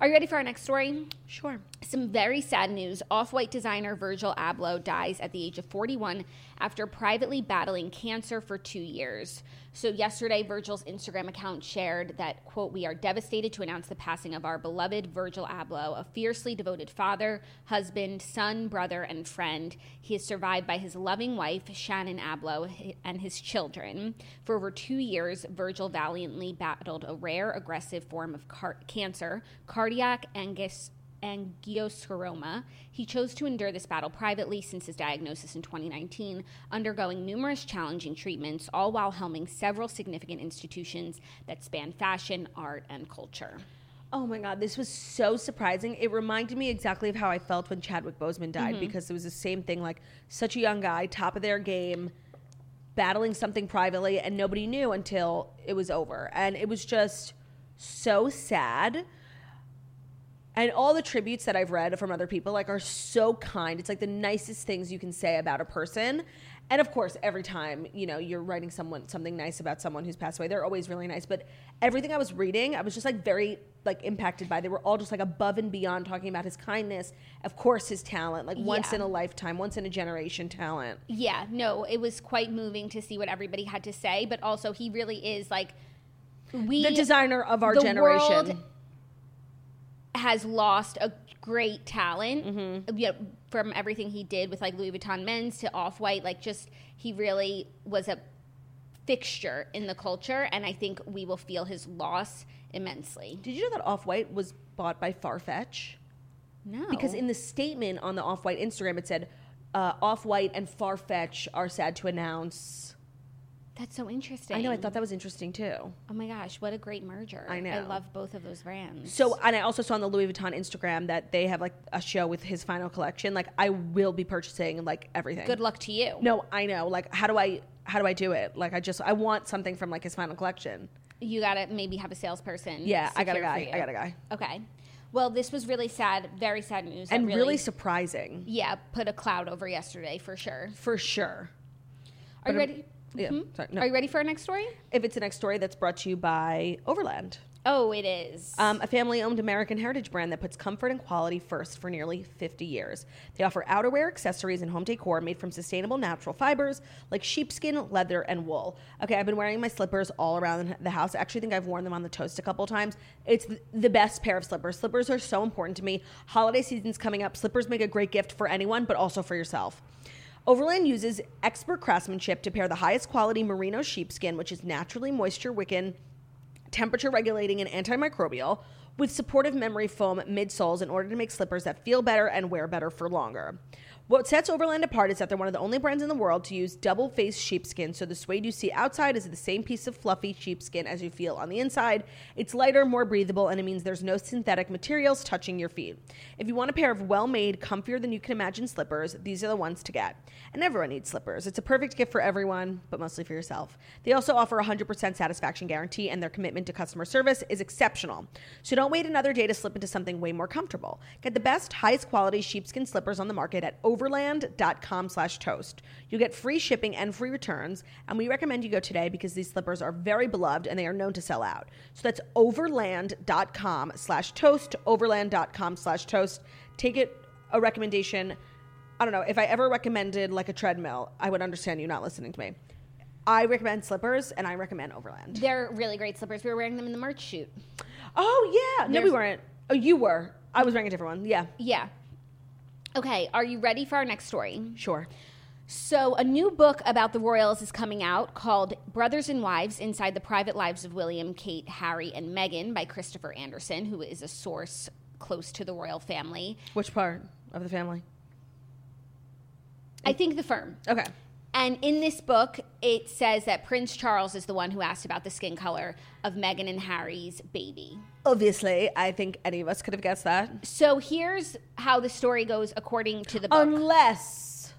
Are you ready for our next story? Sure. Some very sad news. Off white designer Virgil Abloh dies at the age of 41 after privately battling cancer for two years. So, yesterday, Virgil's Instagram account shared that, quote, we are devastated to announce the passing of our beloved Virgil Abloh, a fiercely devoted father, husband, son, brother, and friend. He is survived by his loving wife, Shannon Abloh, and his children. For over two years, Virgil valiantly battled a rare, aggressive form of car- cancer, cardiac angus angiosarcoma. He chose to endure this battle privately since his diagnosis in 2019, undergoing numerous challenging treatments, all while helming several significant institutions that span fashion, art, and culture. Oh my god, this was so surprising. It reminded me exactly of how I felt when Chadwick Boseman died Mm-hmm. because it was the same thing like such a young guy, top of their game, battling something privately and nobody knew until it was over. And it was just so sad. And all the tributes that I've read from other people like are so kind. It's like the nicest things you can say about a person. And of course, every time, you know, you're writing someone something nice about someone who's passed away, they're always really nice. But everything I was reading, I was just like very like impacted by. They were all just like above and beyond talking about his kindness, of course his talent, like once Yeah. in a lifetime, once in a generation talent. Yeah, no, it was quite moving to see what everybody had to say, but also he really is like we The designer of our the generation. world has lost a great talent Mm-hmm. you know, from everything he did with like Louis Vuitton men's to off white. Like, just he really was a fixture in the culture, and I think we will feel his loss immensely. Did you know that Off White was bought by Farfetch? No, Because in the statement on the Off White Instagram, it said uh, Off White and Farfetch are sad to announce. That's so interesting. I know. I thought that was interesting too. Oh my gosh, what a great merger! I know. I love both of those brands. So, and I also saw on the Louis Vuitton Instagram that they have like a show with his final collection. Like, I will be purchasing like everything. good luck to you. No, I know. Like, how do I how do I do it? Like, I just I want something from like his final collection. you gotta maybe have a salesperson. Yeah, I got a guy. I got a guy. Okay. Well, this was really sad, very sad news. And really surprising yeah, put a cloud over yesterday for sure. for sure. Are you But, um, ready? Yeah. Mhm. Sorry, no. Are you ready for our next story? If it's the next story that's brought to you by Overland. Oh, it is. Um, a family owned American heritage brand that puts comfort and quality first for nearly 50 years. They offer outerwear, accessories, and home decor made from sustainable natural fibers like sheepskin, leather, and wool. Okay, I've been wearing my slippers all around the house. I actually think I've worn them on the toast a couple times. It's the best pair of slippers. Slippers are so important to me. Holiday season's coming up. Slippers make a great gift for anyone, but also for yourself. Overland uses expert craftsmanship to pair the highest quality merino sheepskin, which is naturally moisture wicking temperature regulating and antimicrobial with supportive memory foam midsoles in order to make slippers that feel better and wear better for longer. What sets Overland apart is that they're one of the only brands in the world to use double faced sheepskin, so the suede you see outside is the same piece of fluffy sheepskin as you feel on the inside. It's lighter, more breathable, and it means there's no synthetic materials touching your feet. If you want a pair of well made, comfier than you can imagine slippers, these are the ones to get. And everyone needs slippers. It's a perfect gift for everyone, but mostly for yourself. They also offer a 100% satisfaction guarantee, and their commitment to customer service is exceptional. So don't wait another day to slip into something way more comfortable. Get the best, highest quality sheepskin slippers on the market at overland.com slash toast. You'll get free shipping and free returns, and we recommend you go today because these slippers are very beloved and they are known to sell out. So that's overland.com slash toast, overland.com slash toast. Take it a recommendation. I don't know, if I ever recommended like a treadmill, I would understand you not listening to me. I recommend slippers and I recommend Overland. They're really great slippers. We were wearing them in the merch shoot. Oh yeah. No, we weren't. Oh, you were. I was wearing a different one. Yeah. Yeah. Okay, are you ready for our next story? Sure. So, a new book about the royals is coming out called Brothers and Wives Inside the Private Lives of William, Kate, Harry, and Meghan by Christopher Anderson, who is a source close to the royal family. Which part of the family? I think the firm. Okay. And in this book, it says that Prince Charles is the one who asked about the skin color of Meghan and Harry's baby. Obviously, I think any of us could have guessed that. So here's how the story goes according to the book. Unless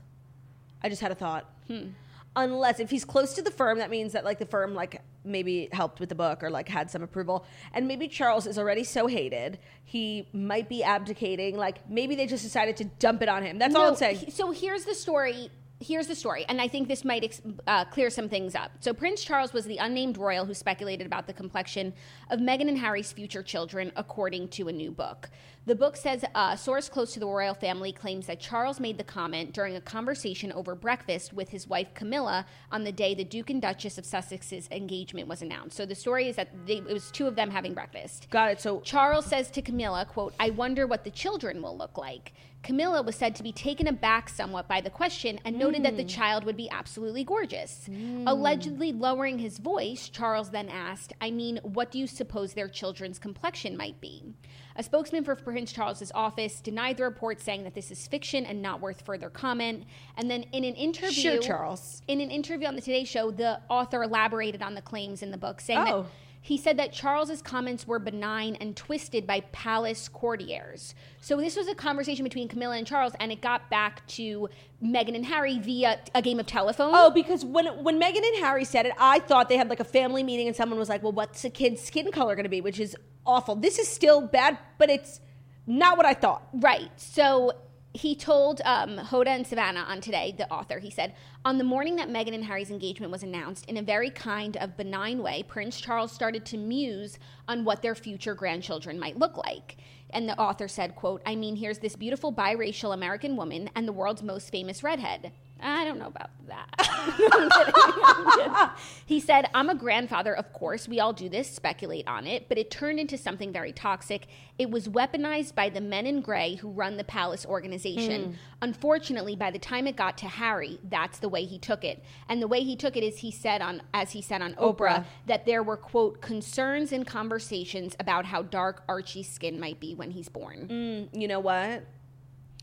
I just had a thought. Hmm. Unless if he's close to the firm, that means that like the firm like maybe helped with the book or like had some approval. And maybe Charles is already so hated, he might be abdicating. Like maybe they just decided to dump it on him. That's all No, I'm saying. So here's the story. Here's the story, and I think this might uh, clear some things up. So Prince Charles was the unnamed royal who speculated about the complexion of Meghan and Harry's future children, according to a new book. The book says a source close to the royal family claims that Charles made the comment during a conversation over breakfast with his wife Camilla on the day the Duke and Duchess of Sussex's engagement was announced. So the story is that they, it was two of them having breakfast. Got it. So Charles says to Camilla, quote, I wonder what the children will look like. Camilla was said to be taken aback somewhat by the question and noted that the mm. child would be absolutely gorgeous. Mm. Allegedly lowering his voice, Charles then asked, I mean, what do you suppose their children's complexion might be? A spokesman for Prince Charles's office denied the report, saying that this is fiction and not worth further comment. And then in an interview, Sure, Charles. in an interview on the Today Show, the author elaborated on the claims in the book, saying Oh. that he said that Charles's comments were benign and twisted by palace courtiers. So this was a conversation between Camilla and Charles, and it got back to Meghan and Harry via a game of telephone. Oh, because when when Meghan and Harry said it, I thought they had like a family meeting and someone was like, "Well, what's the kid's skin color going to be?" Which is awful. This is still bad, but it's not what I thought. Right. So he told um, Hoda and Savannah on today, the author, he said, on the morning that Meghan and Harry's engagement was announced, in a very kind of benign way, Prince Charles started to muse on what their future grandchildren might look like. And the author said, quote, I mean, here's this beautiful biracial American woman and the world's most famous redhead. I don't know about that. I'm kidding. I'm kidding. He said, I'm a grandfather, of course. We all do this, speculate on it, but it turned into something very toxic. It was weaponized by the men in gray who run the palace organization. Hmm. Unfortunately, by the time it got to Harry, that's the way he took it. And the way he took it is he said on as he said on Oprah, Oprah. that there were quote concerns and conversations about how dark Archie's skin might be when he's born. Mm, you know what?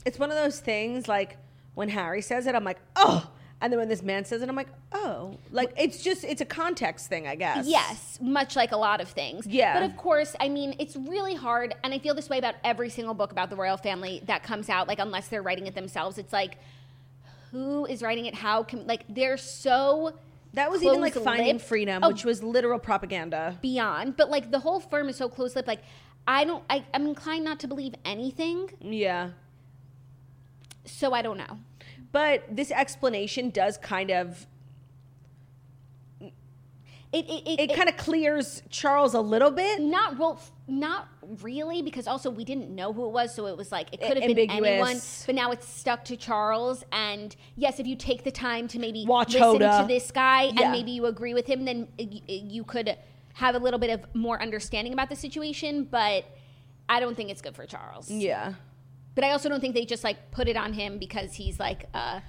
It's one of those things like when Harry says it, I'm like, "Oh." And then when this man says it, I'm like, "Oh." Like it's just it's a context thing, I guess. Yes, much like a lot of things. Yeah. But of course, I mean, it's really hard, and I feel this way about every single book about the royal family that comes out, like, unless they're writing it themselves. It's like, who is writing it? How can, like, they're so. That was even like Finding close-lipped. Freedom, Oh, which was literal propaganda. beyond, but like the whole firm is so close lipped. Like, I don't, I, I'm inclined not to believe anything, Yeah. So I don't know. But this explanation does kind of It, it, it, it kind of clears Charles a little bit. not well, not really, because also we didn't know who it was, so it was like it could have been anyone. But now it's stuck to Charles, and yes, if you take the time to maybe Watch listen Hoda. to this guy Yeah. and maybe you agree with him, then you could have a little bit of more understanding about the situation. But I don't think it's good for Charles. Yeah. But I also don't think they just like put it on him because he's like uh,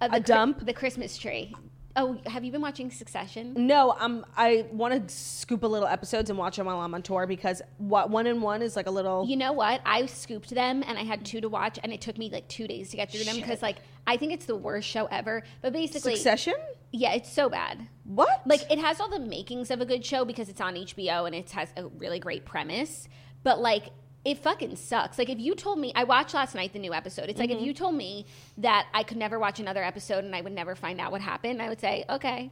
uh, the A dump? the Christmas tree. Oh, have you been watching Succession? No, um, I want to scoop a little episodes and watch them while I'm on tour because what one and one is like a little. You know what? I scooped them and I had two to watch, and it took me like two days to get through them because, like, I think it's the worst show ever. But basically, Succession? yeah, it's so bad. What? Like, it has all the makings of a good show because it's on HBO and it has a really great premise. But like, it fucking sucks. Like, if you told me, I watched last night the new episode. It's like Mm-hmm. if you told me that I could never watch another episode and I would never find out what happened, I would say, okay.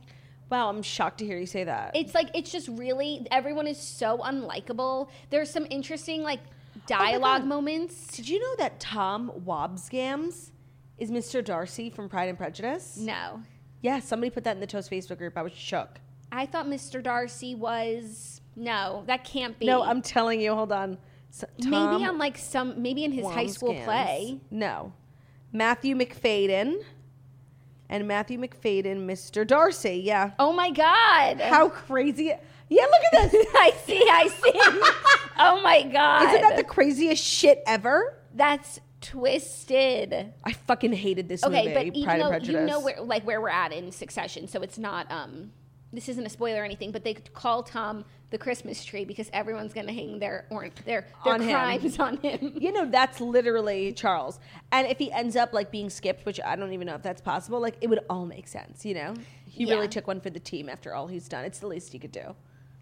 wow, I'm shocked to hear you say that. It's like it's just really everyone is so unlikable. There's some interesting like dialogue God. moments. Did you know that Tom Wambsgans is Mr. Darcy from Pride and Prejudice. No. Yeah, somebody put that in the Toast Facebook group. I was shook. I thought Mr. Darcy was. No, that can't be. No, I'm telling you. Hold on. Maybe on like some maybe in his high school Wambsgans. play. No, Matthew Macfadyen, and Matthew Macfadyen, Mr. Darcy. Yeah. Oh my god. How crazy! Yeah, look at this. I see, I see. oh my god. Isn't that the craziest shit ever? That's twisted. I fucking hated this Okay, movie. but even Pride and though Prejudice. you know where like where we're at in succession, so it's not um this isn't a spoiler or anything, but they call Tom the Christmas tree because everyone's gonna hang their or their their On him. crimes on him. You know, that's literally Charles. And if he ends up like being skipped, which I don't even know if that's possible, like it would all make sense, you know? He Yeah. really took one for the team after all he's done. It's the least he could do.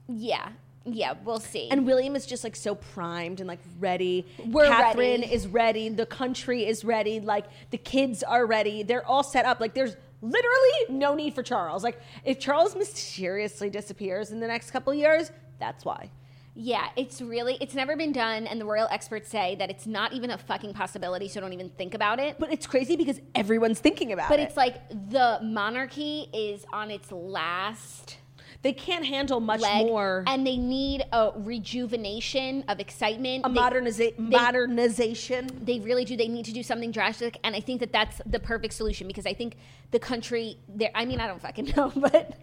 Yeah. Yeah, we'll see. And William is just like so primed and like ready. We're Catherine ready. is ready. The country is ready. Like the kids are ready. They're all set up. Like there's literally no need for Charles. Like if Charles mysteriously disappears in the next couple years, that's why. Yeah, it's really it's never been done and the royal experts say that it's not even a fucking possibility, so don't even think about it. But it's crazy because everyone's thinking about But it. But it's like the monarchy is on its last they can't handle much leg more. and they need a rejuvenation of excitement. a They- moderniza- modernization. they really do they need to do something drastic and i think that that's the perfect solution because i think the country there i mean i don't fucking know but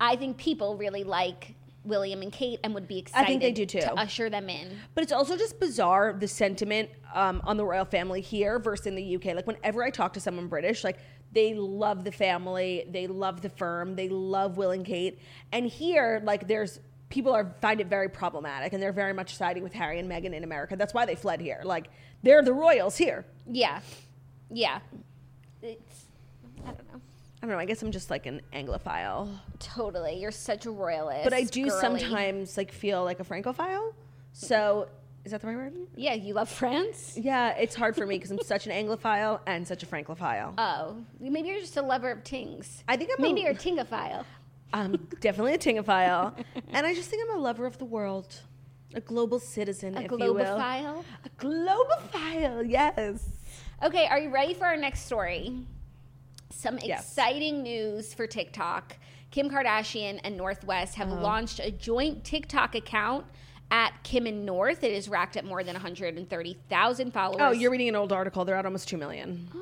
i think people really like william and kate and would be excited I think they do too. to usher them in But it's also just bizarre the sentiment um, on the royal family here versus in the UK. Like whenever I talk to someone British, like they love the family, they love the firm, they love Will and Kate, and here like there's people are find it very problematic and they're very much siding with Harry and Meghan in America. That's why they fled here. Like they're the royals here. yeah yeah it's i don't know I don't know. I guess I'm just like an Anglophile, totally you're such a royalist but I do girly. sometimes like feel like a Francophile. So is that the right word? yeah you love france Yeah, it's hard for me because I'm such an Anglophile and such a Francophile. oh maybe you're just a lover of tings I think I'm maybe a- you're a tingophile I'm definitely a tingophile, and I just think I'm a lover of the world, a global citizen, a if you will. globophile A globophile, yes. Okay, are you ready for our next story? Some Yes. exciting news for TikTok. Kim Kardashian and North West have uh-huh. launched a joint TikTok account at Kim and North. It is racked at more than 130,000 followers. Oh, you're reading an old article. They're at almost two million.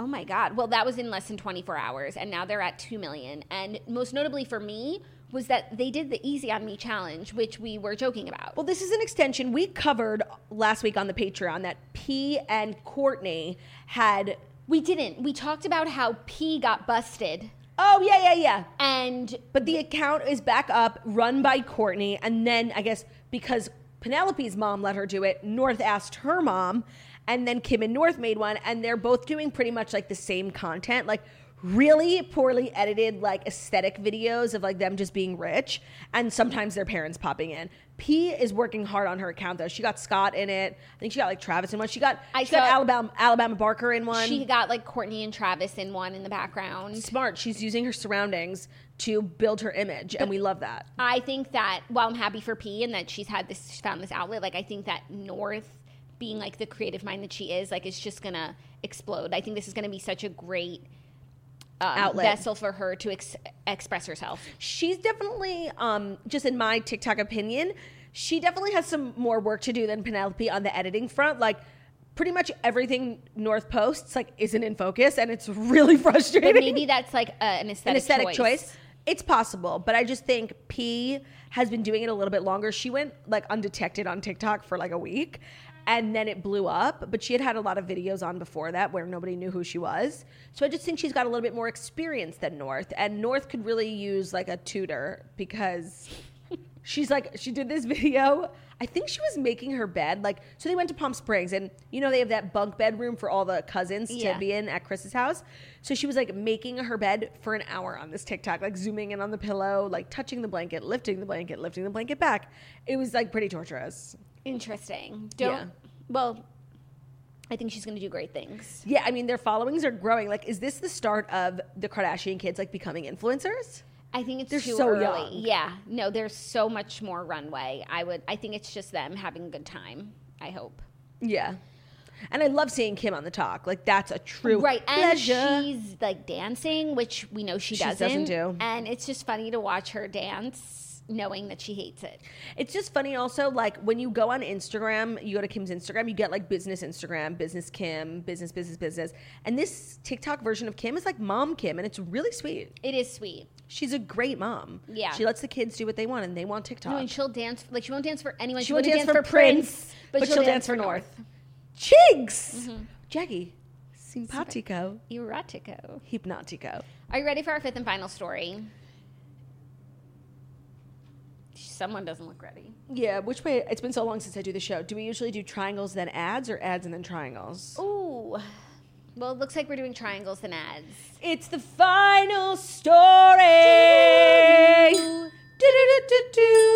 Oh my God. Well, that was in less than 24 hours, and now they're at 2 million. And most notably for me was that they did the Easy on Me challenge, which we were joking about. Well, this is an extension. We covered last week on the Patreon that P and Courtney had. we didn't. We talked about how P got busted, Oh yeah, yeah, yeah. and But the account is back up, run by Courtney, and then I guess because Penelope's mom let her do it, North asked her mom, and then Kim and North made one, and they're both doing pretty much like the same content, like really poorly edited, like aesthetic videos of like them just being rich, and sometimes their parents popping in. P is working hard on her account though. She got Scott in it. I think she got like Travis in one. She got I she got Alabama Alabama Barker in one. she got like Courtney and Travis in one in the background. smart. She's using her surroundings to build her image, and we love that. I think that while I'm happy for P and that she's had this she's found this outlet, like I think that North being like the creative mind that she is, like it's just gonna explode. I think this is gonna be such a great um, Outlet. vessel for her to ex- express herself. she's definitely um just in my TikTok opinion, she definitely has some more work to do than Penelope on the editing front. Like pretty much everything North posts like isn't in focus and it's really frustrating. But maybe that's like a, an aesthetic, an aesthetic choice. choice. It's possible, but I just think P has been doing it a little bit longer. She went like undetected on TikTok for like a week and then it blew up, but she had had a lot of videos on before that where nobody knew who she was. So I just think she's got a little bit more experience than North and North could really use like a tutor because she's like she did this video i think she was making her bed like so they went to palm springs and you know they have that bunk bedroom for all the cousins Yeah. to be in at chris's house so she was like making her bed for an hour on this tiktok like zooming in on the pillow like touching the blanket lifting the blanket lifting the blanket back it was like pretty torturous Interesting. Don't. Yeah. Well, I think she's gonna do great things. yeah i mean their followings are growing like is this the start of the kardashian kids like becoming influencers I think it's They're too so early. young. Yeah. No, there's so much more runway. I would. I think it's just them having a good time. I hope. yeah And I love seeing Kim on the talk. Like that's a true Right, and she's like dancing, which we know she She doesn't. doesn't do. And it's just funny to watch her dance, knowing that she hates it. It's just funny also, like when you go on Instagram, you go to Kim's Instagram, you get like business Instagram, business Kim, business, business, business. And this TikTok version of Kim is like mom Kim, and it's really sweet. It is sweet. She's a great mom. Yeah. She lets the kids do what they want, and they want TikTok. No, and she'll dance like she won't dance for anyone. She won't dance for Prince, but, she'll, dance, for North. Chigs! Mm-hmm. Jackie, simpatico, Erotico. hypnotico. Are you ready for our fifth and final story? someone doesn't look ready. Yeah, which way? It's been so long since I do the show. Do we usually do triangles then ads or ads and then triangles? Ooh. Well, it looks like we're doing triangles and ads. It's the final story. Do do do do do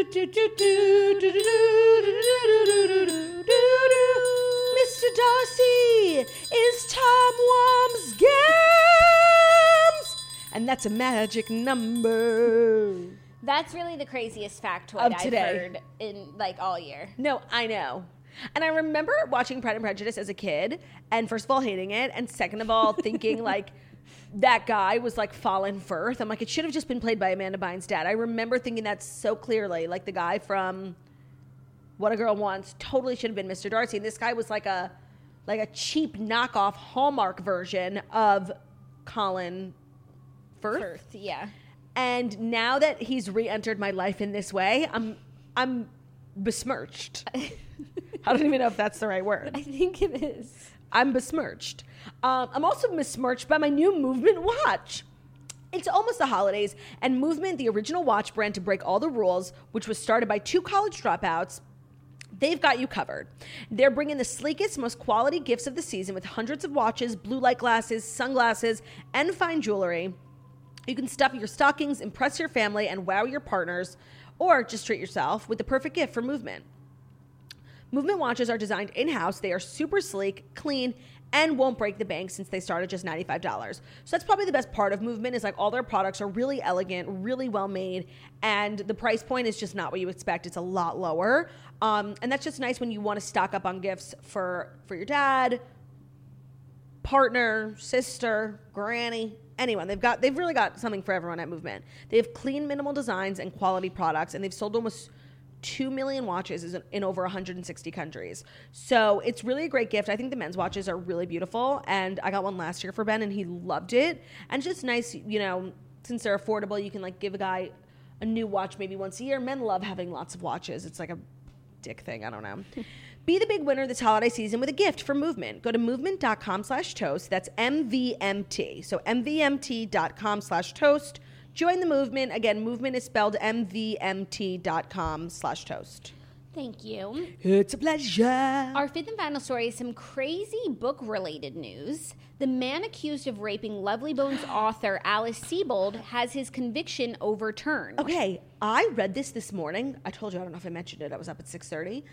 do do Mr. Darcy And that's a magic number. That's really the craziest factoid I've heard in like all year. No, I know. And I remember watching Pride and Prejudice as a kid, and first of all, hating it, and second of all, thinking like that guy was like Colin Firth. I'm like, it should have just been played by Amanda Bynes' dad. I remember thinking that so clearly. Like the guy from What a Girl Wants totally should have been Mr. Darcy. And this guy was like a like a cheap knockoff Hallmark version of Colin Firth. Firth, yeah. And now that he's re-entered my life in this way, I'm I'm besmirched. I don't even know if that's the right word. I think it is. I'm besmirched. Um, I'm also besmirched by my new Movement watch. It's almost the holidays, and Movement, the original watch brand to break all the rules, which was started by two college dropouts, they've got you covered. They're bringing the sleekest, most quality gifts of the season with hundreds of watches, blue light glasses, sunglasses, and fine jewelry. You can stuff your stockings, impress your family, and wow your partners, or just treat yourself with the perfect gift for Movement. Movement watches are designed in house. They are super sleek, clean, and won't break the bank since they start at just $95. So that's probably the best part of Movement is like all their products are really elegant, really well made, and the price point is just not what you expect. It's a lot lower. Um, and that's just nice when you want to stock up on gifts for for your dad, partner, sister, granny, anyone. They've got they've really got something for everyone at Movement. They have clean, minimal designs and quality products, and they've sold almost. 2 million watches in- over 160 countries. So it's really a great gift. I think the men's watches are really beautiful. And I got one last year for Ben and he loved it. And it's just nice, you know, since they're affordable, you can like give a guy a new watch maybe once a year. Men love having lots of watches. It's like a dick thing. I don't know. Be the big winner this holiday season with a gift from Movement. Go to movement.com slash toast. That's MVMT. So MVMT.com slash toast. Join the movement. Again, movement is spelled MVMT.com slash toast. Thank you. It's a pleasure. Our fifth and final story is some crazy book related news. The man accused of raping Lovely Bones author Alice Sebold has his conviction overturned. Okay, I read this this morning. I told you I don't know if I mentioned it. I was up at 6:30.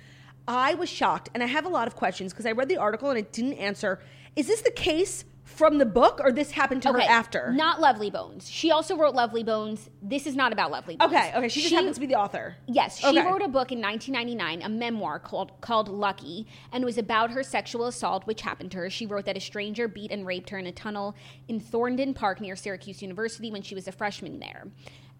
I was shocked and I have a lot of questions because I read the article and it didn't answer. Is this the case from the book or this happened to her after? Not Lovely Bones. She also wrote Lovely Bones. This is not about Lovely Bones. Okay, okay. She just happens to be the author. Yes, she Okay. wrote a book in 1999, a memoir called called Lucky, and it was about her sexual assault, which happened to her. She wrote that a stranger beat and raped her in a tunnel in Thorndon Park near Syracuse University when she was a freshman there.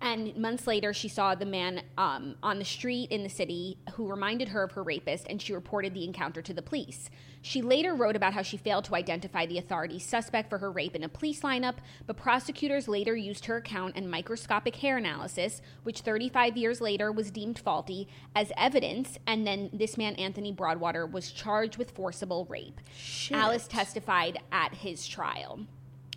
And months later, she saw the man um, on the street in the city who reminded her of her rapist, and she reported the encounter to the police. She later wrote about how she failed to identify the authorities' suspect for her rape in a police lineup, but prosecutors later used her account and microscopic hair analysis, which 35 years later was deemed faulty, as evidence. And then this man, Anthony Broadwater, was charged with forcible rape. Alice testified at his trial.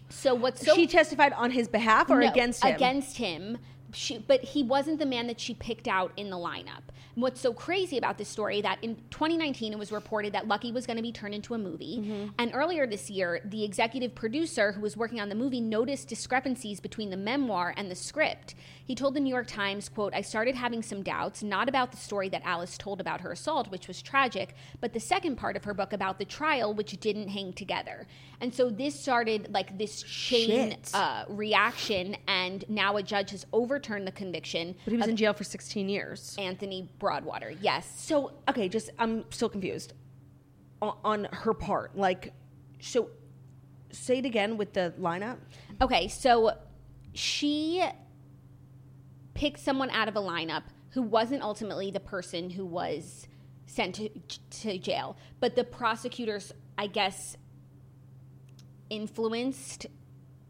So what's so she testified on his behalf or no, against him? Against him. She, but he wasn't the man that she picked out in the lineup. And what's so crazy about this story that in 2019 it was reported that Lucky was going to be turned into a movie, Mm-hmm. and earlier this year the executive producer who was working on the movie noticed discrepancies between the memoir and the script. He told the New York Times, "quote I started having some doubts, not about the story that Alice told about her assault, which was tragic, but the second part of her book about the trial, which didn't hang together." And so this started like this chain uh, reaction, and now a judge has overturned the conviction. but he was in jail for 16 years. Anthony Broadwater. Yes. So okay, just I'm still confused on, on her part. Like, so say it again with the lineup. Okay, so she picked someone out of a lineup who wasn't ultimately the person who was sent to, to jail, but the prosecutors, I guess, influenced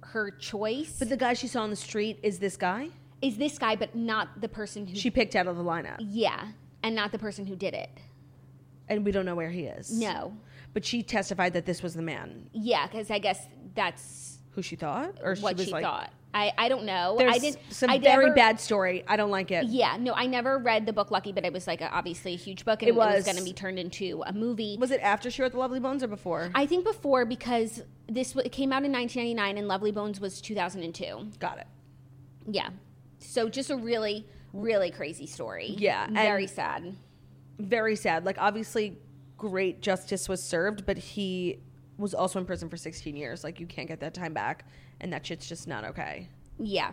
her choice. But the guy she saw on the street is this guy is this guy, but not the person who she picked out of the lineup, yeah, and not the person who did it. and we don't know where he is. No, but she testified that this was the man yeah, because I guess that's who she thought, or what she she, like, thought. I, I don't know. There's I didn't. some I very never- bad story. I don't like it. Yeah, no, I never read the book Lucky, but it was like a, obviously a huge book, and It it was, was. going to be turned into a movie. Was it after she wrote the Lovely Bones or before? I think before because this it came out in 1999 and Lovely Bones was 2002. Got it. Yeah, so just a really really crazy story. Yeah, very sad. Very sad. Like obviously, great justice was served, but he was also in prison for 16 years. Like you can't get that time back, and that shit's just not okay. Yeah,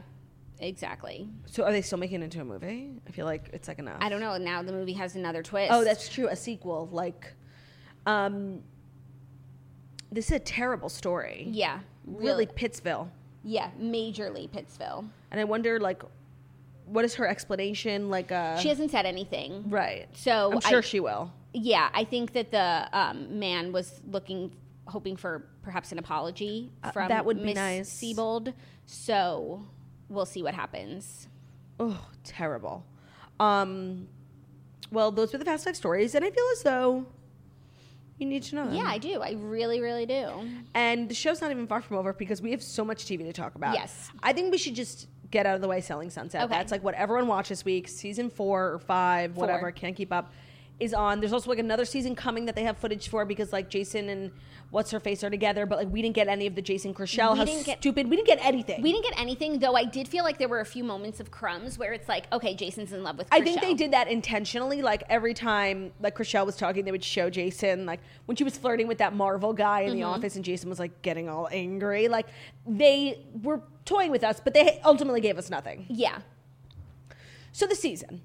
exactly. So are they still making it into a movie? I feel like it's like enough. I don't know. Now the movie has another twist. Oh, that's true. A sequel. Like, um, this is a terrible story. yeah, Really, really. Pittsville. Yeah, majorly Pittsville. And I wonder, like, what is her explanation? Like, uh, She hasn't said anything. right. So I'm sure I- she will. Yeah, I think that the um, man was looking, hoping for perhaps an apology Uh, from that would be Miss nice. Sebold. So we'll see what happens. Oh, terrible. Um, well, those were the Fast Five stories, and I feel as though you need to know them. Yeah, I do. I really, really do. And the show's not even far from over because we have so much TV to talk about. Yes. I think we should just get out of the way Selling Sunset. Okay. That's like what everyone watched this week. Season four or five, Four. whatever, can't keep up, is on. There's also like another season coming that they have footage for because like Jason and What's Her Face are together, but like we didn't get any of the Jason Chrishell. We How didn't get- stupid. We didn't get anything. We didn't get anything, though. I did feel like there were a few moments of crumbs where it's like, okay, Jason's in love with. I think they did that intentionally. Like every time like Chrishell was talking, they would show Jason like when she was flirting with that Marvel guy in the Mm-hmm. office, and Jason was like getting all angry. Like they were toying with us, but they ultimately gave us nothing. Yeah, So the season.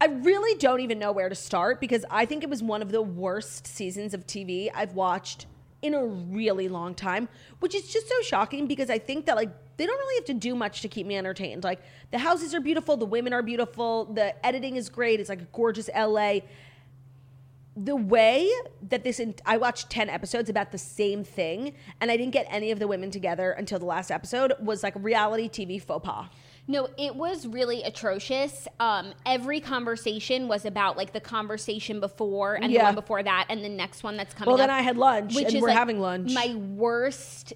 I really don't even know where to start because I think it was one of the worst seasons of TV I've watched in a really long time, which is just so shocking because I think that like they don't really have to do much to keep me entertained. Like the houses are beautiful, the women are beautiful, the editing is great. It's like a gorgeous LA. The way that this in- I watched 10 episodes about the same thing and I didn't get any of the women together until the last episode was like reality TV faux pas. No, it was really atrocious. Um, every conversation was about like the conversation before and the one before that, and the next one that's coming. Well, then up, I had lunch, and we're like, having lunch. My worst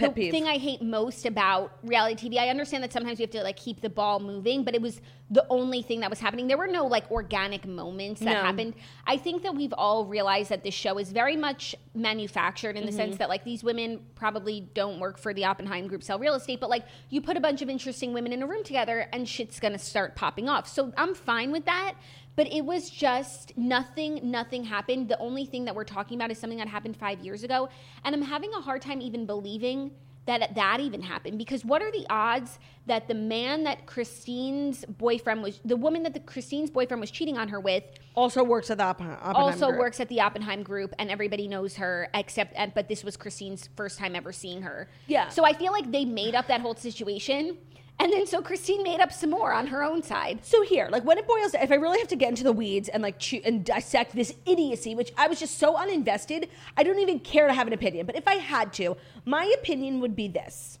Pet the peeve. thing I hate most about reality TV, I understand that sometimes we have to like keep the ball moving, but it was the only thing that was happening. There were no like organic moments that No. happened. I think that we've all realized that this show is very much manufactured in the Mm-hmm. sense that like these women probably don't work for the Oppenheim Group sell real estate, but like you put a bunch of interesting women in a room together and shit's gonna start popping off. So I'm fine with that. But it was just nothing, nothing happened. The only thing that we're talking about is something that happened five years ago. And I'm having a hard time even believing that that even happened because what are the odds that the man that Christine's boyfriend was, the woman that the Christine's boyfriend was cheating on her with, also works at the Oppen- Oppenheim also Group. works at the Oppenheim Group and everybody knows her except, but this was Christine's first time ever seeing her. Yeah. So I feel like they made up that whole situation. And then so Christine made up some more on her own side. So here, like when it boils, if I really have to get into the weeds and like chew and dissect this idiocy, which I was just so uninvested, I don't even care to have an opinion. But if I had to, my opinion would be this: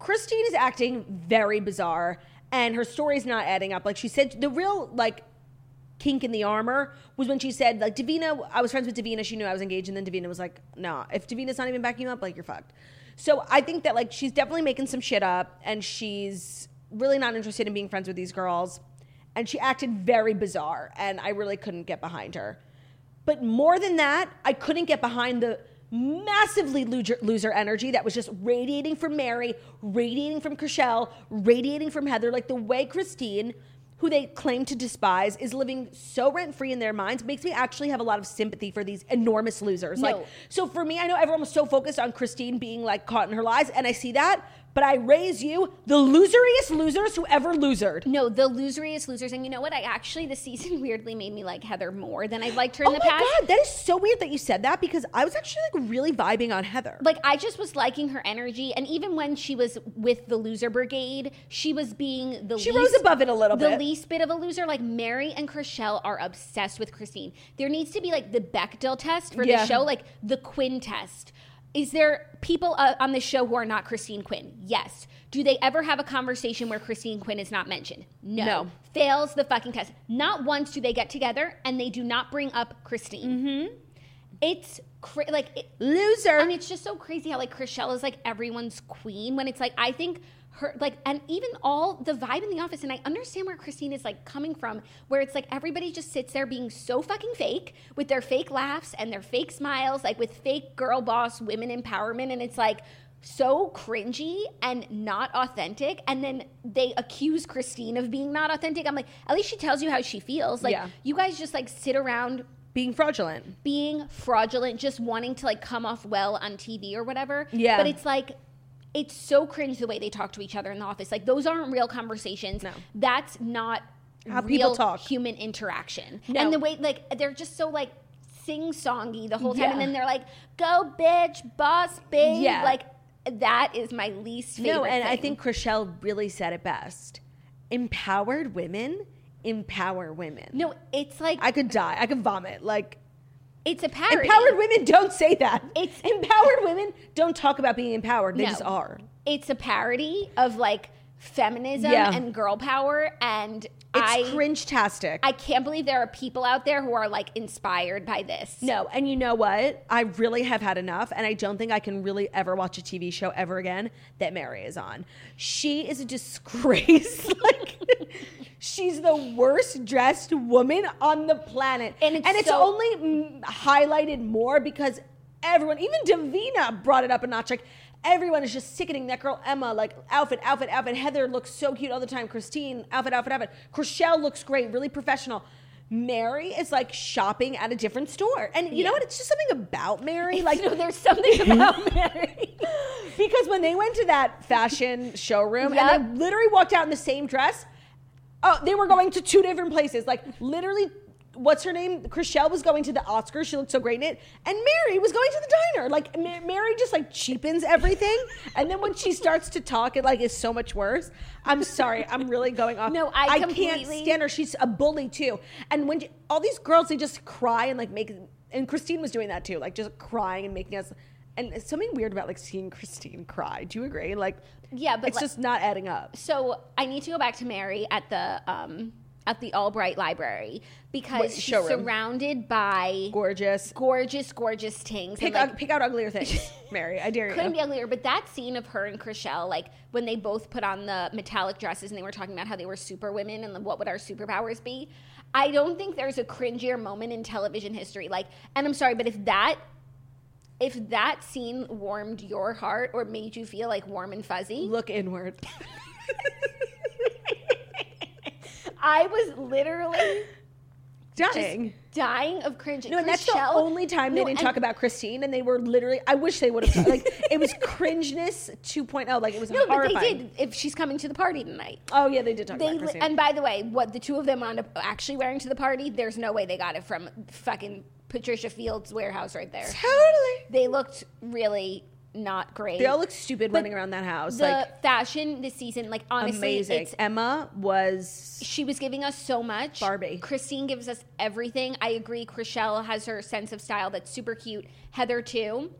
Christine is acting very bizarre, and her story's not adding up. Like she said, the real like kink in the armor was when she said like Davina. I was friends with Davina. She knew I was engaged, and then Davina was like, "No, if Davina's not even backing you up, like you're fucked." So I think that like she's definitely making some shit up, and she's really not interested in being friends with these girls, and she acted very bizarre, and I really couldn't get behind her. But more than that, I couldn't get behind the massively loser, loser energy that was just radiating from Mary, radiating from Chrishell, radiating from Heather. Like the way Christine, who they claim to despise, is living so rent free in their minds makes me actually have a lot of sympathy for these enormous losers. No. Like, so for me, I know everyone was so focused on Christine being like caught in her lies, and I see that. But I raise you the loseriest losers who ever losered. No, the loseriest losers. And you know what? I actually, this season weirdly made me like Heather more than I've liked her in Oh the my past. god, that is so weird that you said that because I was actually like really vibing on Heather. Like, I just was liking her energy. And even when she was with the loser brigade, she was being the She least, rose above it a little the bit. least bit of a loser. Like, Mary and Chrishell are obsessed with Christine. There needs to be like the Bechdel test for Yeah. the show, like the Quinn test. Is there people uh, on the show who are not Christine Quinn? Yes. Do they ever have a conversation where Christine Quinn is not mentioned? No. No. Fails the fucking test. Not once do they get together and they do not bring up Christine. Mm-hmm. It's cra- like it, Loser. and it's just so crazy how like Chrishell is like everyone's queen when it's like I think her like and even all the vibe in the office and I understand where Christine is like coming from where it's like everybody just sits there being so fucking fake with their fake laughs and their fake smiles like with fake girl boss women empowerment and it's like so cringy and not authentic and then they accuse Christine of being not authentic. I'm like at least she tells you how she feels. Like Yeah. you guys just like sit around being fraudulent. being fraudulent, just wanting to like come off well on TV or whatever. Yeah. But it's like, it's so cringe the way they talk to each other in the office. Like those aren't real conversations. No. That's not How real people talk. human interaction. No. And the way like they're just so like sing songy the whole time, Yeah. and then they're like, "Go bitch, boss babe." Yeah. Like that is my least favorite. No, and I think Chrishell really said it best. Empowered women empower women. no, it's like I could die. I could vomit. Like it's a parody. empowered women don't say that. It's- empowered women don't talk about being empowered. They No. just are. It's a parody of like feminism Yeah. and girl power, and It's I cringe-tastic. I can't believe there are people out there who are like inspired by this. No, and you know what? I really have had enough, and I don't think I can really ever watch a TV show ever again that Mary is on. She is a disgrace. like, she's the worst dressed woman on the planet, And it's it's so- only highlighted more because everyone, even Davina, brought it up a notch. Like. Everyone is just sickening that girl Emma, like outfit, outfit, outfit. Heather looks so cute all the time. Christine, outfit, outfit, outfit. Chrishell looks great, really professional. Mary is like shopping at a different store. And you know what? It's just something about Mary. Like, you know, there's something about Mary. because when they went to that fashion showroom Yep. and they literally walked out in the same dress, oh, they were going to two different places. Like, literally, what's her name? Chrishell was going to the Oscars. She looked so great in it. And Mary was going to the diner. Like, Ma- Mary just like cheapens everything. and then when she starts to talk, it like is so much worse. I'm sorry. I'm really going off. No, I can't stand her. She's a bully too. And when all these girls, they just cry and like make. And Christine was doing that too, like just crying and making us. And something weird about like seeing Christine cry. Do you agree? Like, Yeah, but it's like- just not adding up. So I need to go back to Mary at the um at the Albright Library because she's showroom? surrounded by Gorgeous. gorgeous, gorgeous things. Pick like, out, pick out uglier things, Mary. I dare you. couldn't be uglier. But that scene of her and Chrishell, like when they both put on the metallic dresses and they were talking about how they were super women and what would our superpowers be. I don't think there's a cringier moment in television history. Like, and I'm sorry, but if that if that scene warmed your heart or made you feel like warm and fuzzy, Look inward. I was literally Dying. dying of cringe. No, and that's the only time No, they didn't and- talk about Christine, and they were literally. I wish they would have. Like it was cringeness 2.0. Like it was No, but horrifying. they did. If she's coming to the party tonight, Oh yeah, they did talk they about Christine. and by the way, what the two of them wound up actually wearing to the party, there's no way they got it from fucking Patricia Fields' warehouse right there. totally. They looked really not great. They all look stupid But running around that house. the like fashion this season, like honestly, amazing. it's Emma was. she was giving us so much. Barbie. Christine gives us everything. I agree. Chrishell has her sense of style that's super cute. Heather too.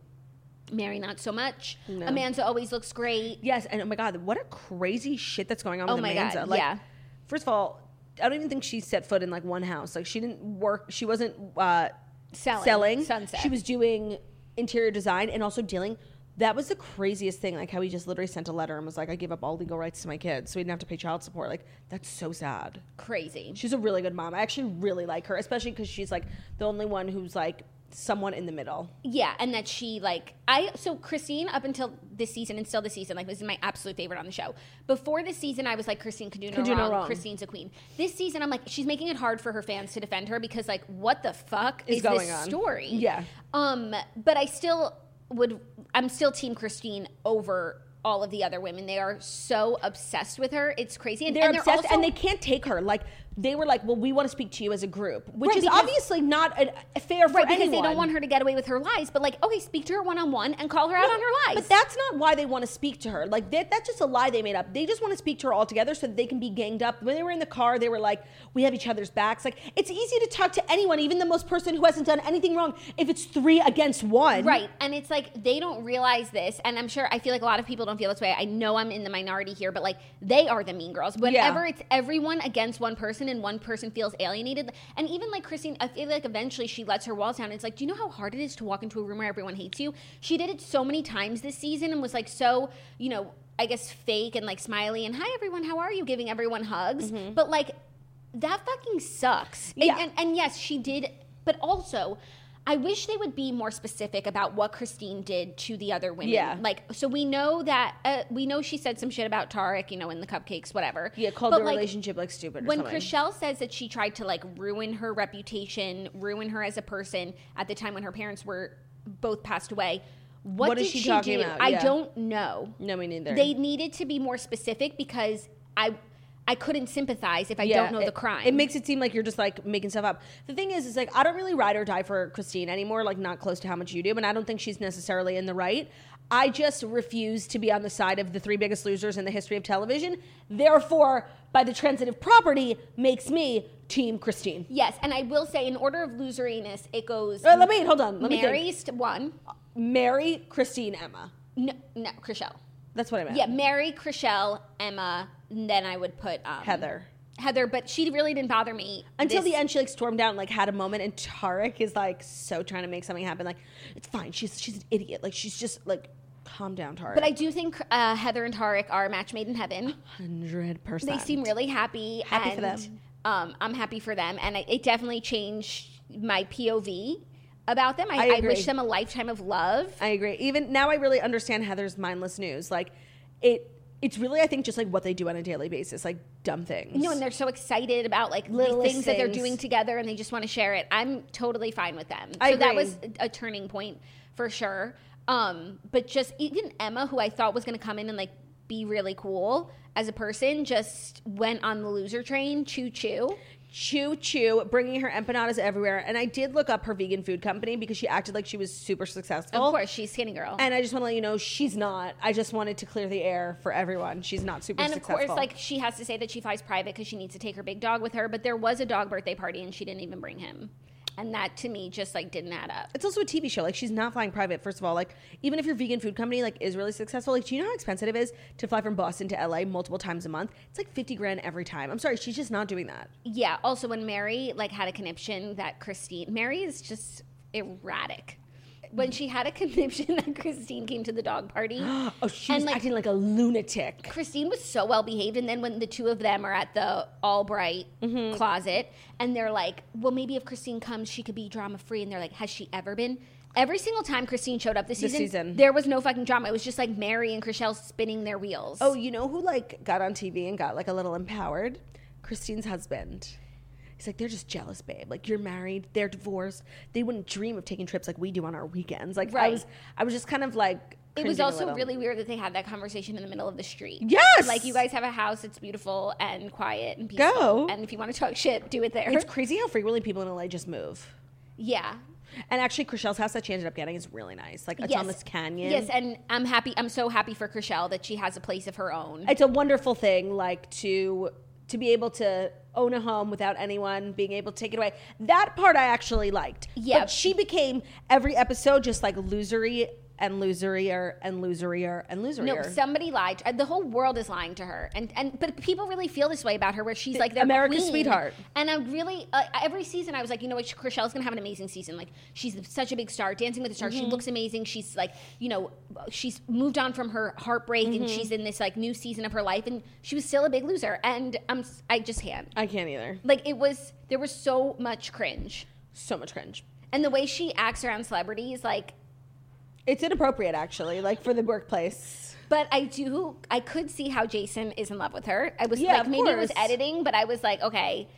Mary not so much. Amanda always looks great. Yes, and oh my god, what a crazy shit that's going on Oh with Amanda. God, like, yeah. First of all, I don't even think she set foot in like one house. Like she didn't work. She wasn't uh, Selling. selling. Sunset. She was doing interior design and also dealing. That was the craziest thing. Like how he just literally sent a letter and was like, "I give up all legal rights to my kids, so he didn't have to pay child support." Like that's so sad. Crazy. She's a really good mom. I actually really like her, especially because she's like the only one who's like someone in the middle. Yeah, and that she like I so Christine up until this season and still this season like this is my absolute favorite on the show. Before this season, I was like Christine can do no, Can do wrong. no wrong. Christine's a queen. This season, I'm like she's making it hard for her fans to defend her because like what the fuck Is is, going this on. story? Yeah. Um, but I still would. I'm still Team Christine over all of the other women. They are so obsessed with her. It's crazy. And they're and obsessed also- and they can't take her. Like they were like, "Well, we want to speak to you as a group," which Right, is because- obviously not a, a fair for Right, because anyone. they don't want her to get away with her lies. But like, okay, speak to her one on one and call her out on her lies. But that's not why they want to speak to her. Like that, that's just a lie they made up. They just want to speak to her all together so that they can be ganged up. When they were in the car, they were like, "We have each other's backs." Like it's easy to talk to anyone, even the most person who hasn't done anything wrong, if it's three against one. Right. And it's like they don't realize this. And I'm sure I feel like a lot of people don't feel this way. I know I'm in the minority here, but like they are the mean girls. Whenever it's everyone against one person and one person feels alienated. And even like Christine, I feel like eventually she lets her walls down. It's like, do you know how hard it is to walk into a room where everyone hates you? She did it so many times this season and was like so, you know, I guess fake and like smiley and hi everyone, how are you? Giving everyone hugs. Mm-hmm. But like that fucking sucks. And- Yeah. and, and yes, she did, but also, I wish they would be more specific about what Christine did to the other women. Yeah. Like, so we know that, uh, we know she said some shit about Tarek, you know, in the cupcakes, whatever. Yeah, called But, the like, relationship like stupid. Or When. Chrishell says that she tried to like ruin her reputation, ruin her as a person at the time when her parents were both passed away, what, What did she she, do? about? I don't know. no, me neither. They needed to be more specific because I I couldn't sympathize if I don't know it, the crime. It makes it seem like you're just like making stuff up. The thing is, is like I don't really ride or die for Christine anymore. Like not close to how much you do, and I don't think she's necessarily in the right. I just refuse to be on the side of the three biggest losers in the history of television. Therefore, by the transitive property, makes me Team Christine. Yes, and I will say, in order of loseriness, it goes. Uh, let me hold on. Let me think. Mary's one. Mary, Christine, Emma. No, no, Chrishell. That's what I meant. Yeah, Mary, Chrishell, Emma. And then I would put um, Heather. Heather, but she really didn't bother me Until this- the end, she like stormed out and like had a moment, and Tarek is like so trying to make something happen. Like, it's fine. She's she's an idiot. Like she's just like, calm down, Tarek. But I do think uh, Heather and Tarek are a match made in heaven. hundred percent. They seem really happy. Happy and, for them. Um, I'm happy for them, and I, it definitely changed my POV about them. I, I I, wish them a lifetime of love. I agree. Even now, I really understand Heather's mindless news. Like, it. It's really, I think, just like what they do on a daily basis, like dumb things. You know, and they're so excited about like the Littlest things that they're doing together, and they just want to share it. I'm totally fine with them. I so that was a, a turning point for sure. Um, but just even Emma, who I thought was going to come in and like be really cool as a person, just went on the loser train. Choo choo. Choo choo, bringing her empanadas everywhere. And I did look up her vegan food company because she acted like she was super successful. Of course, she's skinny girl. And I just want to let you know she's not. I just wanted to clear the air for everyone. She's not super and of course, like she has to say that she flies private because she needs to take her big dog with her. But there was a dog birthday party, and she didn't even bring him. And that to me just like didn't add up. it's also a TV show. Like she's not flying private. First of all, like even if your vegan food company like is really successful, like do you know how expensive it is to fly from Boston to LA multiple times a month? It's like fifty grand every time. I'm sorry, she's just not doing that. Yeah. Also, when Mary like had a conniption that Christine, Mary is just erratic. When she had a conniption that Christine came to the dog party, Oh, she was like- acting like a lunatic. Christine was so well behaved, and then when the two of them are at the Albright Mm-hmm. closet, and they're like, "Well, maybe if Christine comes, she could be drama free," and they're like, "Has she ever been?" Every single time Christine showed up this This season, season. there was no fucking drama. It was just like Mary and Chrishell spinning their wheels. Oh, you know who like got on TV and got like a little empowered? Christine's husband. He's like, they're just jealous, babe. Like you're married, they're divorced. They wouldn't dream of taking trips like we do on our weekends. Like I was, I was just kind of like. It was also really weird that they had that conversation in the middle of the street. Yes! Like, you guys have a house, it's beautiful and quiet and peaceful. Go. And if you want to talk shit, do it there. It's crazy how frequently people in LA just move. yeah. And actually, Chrishell's house that she ended up getting is really nice. Like it's on this canyon. Yes, and I'm happy. I'm so happy for Chrishell that she has a place of her own. it's a wonderful thing like to to be able to own a home without anyone being able to take it away that part i actually liked Yeah. but she became every episode just like losery and loserier and loserier and loserier no, somebody lied. The whole world is lying to her, and and but people really feel this way about her, where she's like their America's queen. sweetheart. And I'm really uh, every season I was like, you know what, Chrishell's gonna have an amazing season. Like she's such a big star, Dancing with the Stars. Mm-hmm. She looks amazing. She's like, you know, she's moved on from her heartbreak, Mm-hmm. and she's in this like new season of her life, and she was still a big loser. And I'm I just can't. i can't either Like it was there was so much cringe, so much cringe and the way she acts around celebrities, like. It's inappropriate actually like for the workplace But I do, I could see how Jason is in love with her. I was Yeah, like, maybe it was editing, but I was like, okay.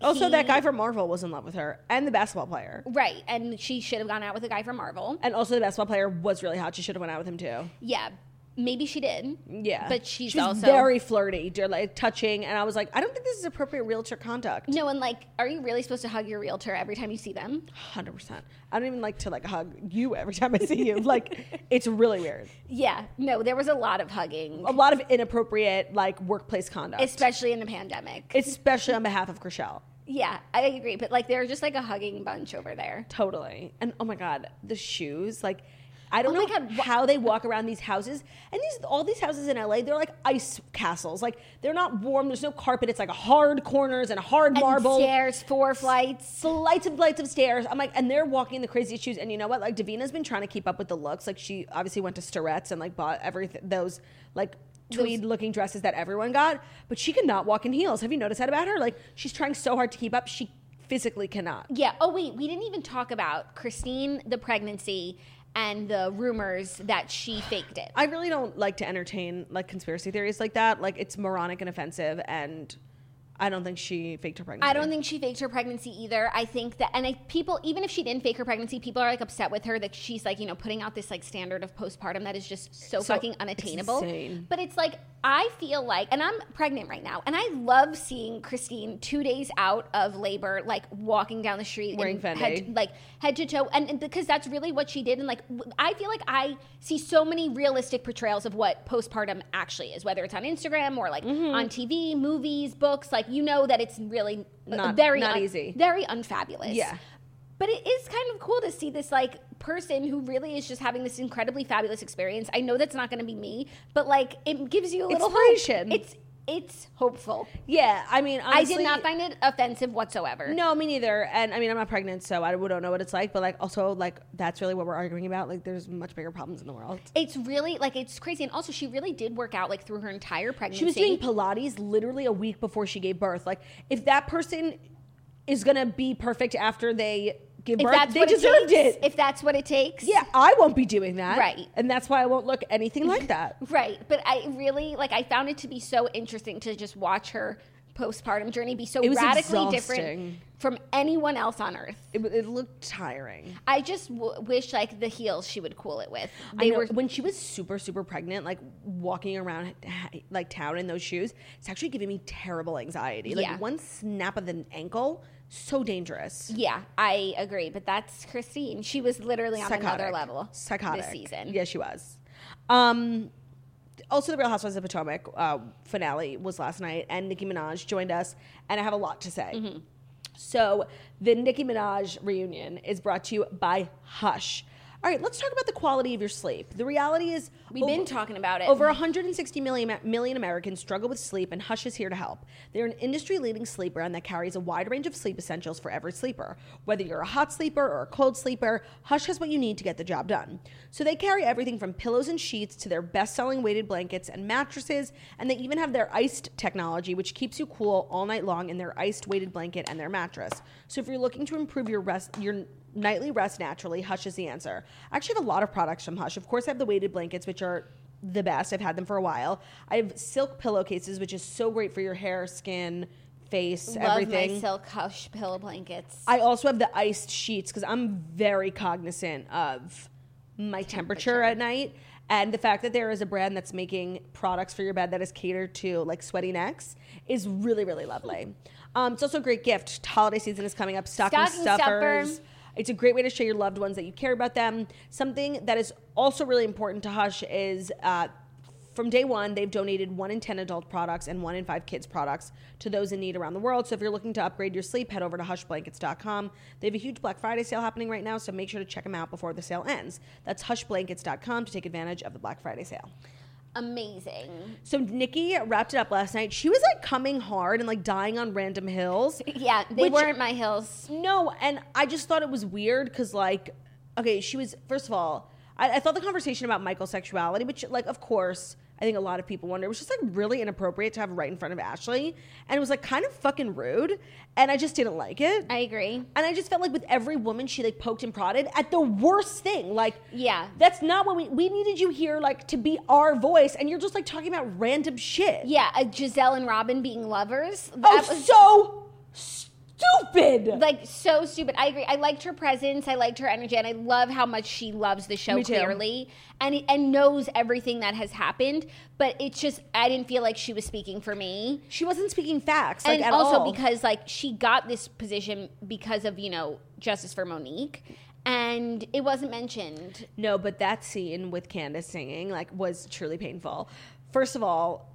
also he- that guy from marvel was in love with her and the basketball player Right. And she should have gone out with a guy from Marvel. and also the basketball player was really hot she should have went out with him too Yeah. Maybe she did. Yeah, But she's She was also- very flirty, like touching, and I was like, I don't think this is appropriate realtor conduct. No, and like, are you really supposed to hug your realtor every time you see them? Hundred percent. I don't even like to like hug you every time I see you. like, it's really weird. Yeah. No, there was a lot of hugging, A lot of inappropriate like workplace conduct, especially in the pandemic. especially on behalf of Chrishell. yeah, I agree. But like, they're just like a hugging bunch over there. Totally. And oh my god, the shoes, like I don't Oh know how they walk around these houses. And these all these houses in LA, they're like ice castles. Like they're not warm, there's no carpet, it's like hard corners and hard And marble. stairs, four flights. Flights and flights of stairs. I'm like, and they're walking the craziest shoes. And you know what? Like Davina's been trying to keep up with the looks. Like she obviously went to Sturetz and like bought everything those like tweed looking dresses that everyone got. But she cannot walk in heels. Have you noticed that about her? Like she's trying so hard to keep up. She physically cannot. Yeah. Oh wait, we didn't even talk about Christine, the pregnancy, and the rumors that she faked it. I really don't like to entertain like conspiracy theories like that. Like it's moronic and offensive, and I don't think she faked her pregnancy. I don't think she faked her pregnancy either. I think that, and I, people, even if she didn't fake her pregnancy, people are like upset with her that she's like, you know, putting out this like standard of postpartum that is just so, So, fucking unattainable. insane. But it's like, I feel like, and I'm pregnant right now, and I love seeing Christine two days out of labor, like walking down the street Wearing in Fendi. head, like head to toe, and, and because that's really what she did. And like, I feel like I see so many realistic portrayals of what postpartum actually is, whether it's on Instagram or like Mm-hmm. on TV, movies, books. Like, you know that it's really Not- very not un- easy. very unfabulous. Yeah. But it is kind of cool to see this like person who really is just having this incredibly fabulous experience. I know that's not going to be me, but like it gives you a little Inspiration. Hope. It's it's hopeful. Yeah, I mean, honestly, I did not find it offensive whatsoever. No, me neither. And I mean, I'm not pregnant, so I don't know what it's like. But like, also, like, that's really what we're arguing about. Like, there's much bigger problems in the world. It's really like it's crazy, and also she really did work out like through her entire pregnancy. She was doing Pilates literally a week before she gave birth. Like, if that person is gonna be perfect after they give if birth, they deserved it takes, it. If that's what it takes, yeah, I won't be doing that. Right. And that's why I won't look anything like that. Right. But I really like I found it to be so interesting to just watch her postpartum journey be so radically exhausting. different from anyone else on earth. It, it looked tiring. I just w- wish like the heels she would cool it with. They were were when she was super super pregnant, like walking around like town in those shoes. It's actually giving me terrible anxiety. Like Yeah. one snap of the ankle, so dangerous. Yeah, I agree, but that's Christine. She was literally on another level Psychotic. this season. Yeah, she was. Um, also, the Real Housewives of Potomac uh, finale was last night, and Nicki Minaj joined us, and I have a lot to say. Mm-hmm. So, the Nicki Minaj reunion is brought to you by Hush. All right, let's talk about the quality of your sleep. The reality is, We've been talking about it. Over 160 million, million Americans struggle with sleep, and Hush is here to help. They're an industry leading sleep brand that carries a wide range of sleep essentials for every sleeper. Whether you're a hot sleeper or a cold sleeper, Hush has what you need to get the job done. So they carry everything from pillows and sheets to their best selling weighted blankets and mattresses, and they even have their iced technology, which keeps you cool all night long in their iced weighted blanket and their mattress. So if you're looking to improve your rest, your nightly rest naturally, Hush is the answer. I actually have a lot of products from Hush. Of course, I have the weighted blankets, which are the best. I've had them for a while. I have silk pillowcases, which is so great for your hair, skin, face, Love everything. my silk hush pillow blankets. I also have the iced sheets because I'm very cognizant of my temperature. at night. And the fact that there is a brand that's making products for your bed that is catered to like sweaty necks is really, really lovely. Um, it's also a great gift. Holiday season is coming up. Stocking, Stocking stuffer. stuffers. It's a great way to show your loved ones that you care about them. Something that is also really important to Hush is uh, from day one, they've donated one in 10 adult products and one in five kids products to those in need around the world. So if you're looking to upgrade your sleep, head over to hushblankets.com. They have a huge Black Friday sale happening right now, so make sure to check them out before the sale ends. That's hushblankets.com to take advantage of the Black Friday sale. Amazing. So Nicki wrapped it up last night. She was like coming hard and like dying on random hills. Yeah, they Which- weren't my hills. No, and I just thought it was weird because, like, okay, she was, first of all, I, I thought the conversation about Michael's sexuality, which, like, of course, I think a lot of people wonder, It was just like really inappropriate to have right in front of Ashley. And it was like kind of fucking rude. And I just didn't like it. I agree. and I just felt like with every woman, she like poked and prodded at the worst thing. Like, Yeah. that's not what we, we needed you here, like, to be our voice. And you're just like talking about random shit. Yeah, uh, Gizelle and Robin being lovers. Oh, was so stupid. like so stupid. I agree. I liked her presence. I liked her energy, and I love how much she loves the show Me too. clearly, and and knows everything that has happened. But it's just I didn't feel like she was speaking for me, she wasn't speaking facts, like and at also all. because like she got this position because of you know justice for Monique, and it wasn't mentioned. No, but that scene with Candiace singing like was truly painful. First of all,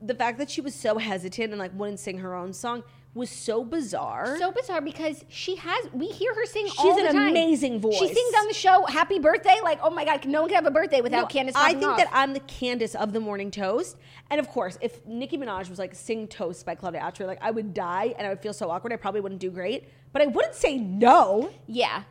the fact that she was so hesitant and like wouldn't sing her own song was so bizarre. So bizarre because she has. We hear her sing. She's all an the time. amazing voice. She sings on the show "Happy Birthday." Like, oh my god, no one can have a birthday without No, Candiace. I think off. that I'm the Candiace of the morning toast. And of course, if Nicki Minaj was like sing toast by Claudia Oshry, like I would die and I would feel so awkward. I probably wouldn't do great, but I wouldn't say no. yeah.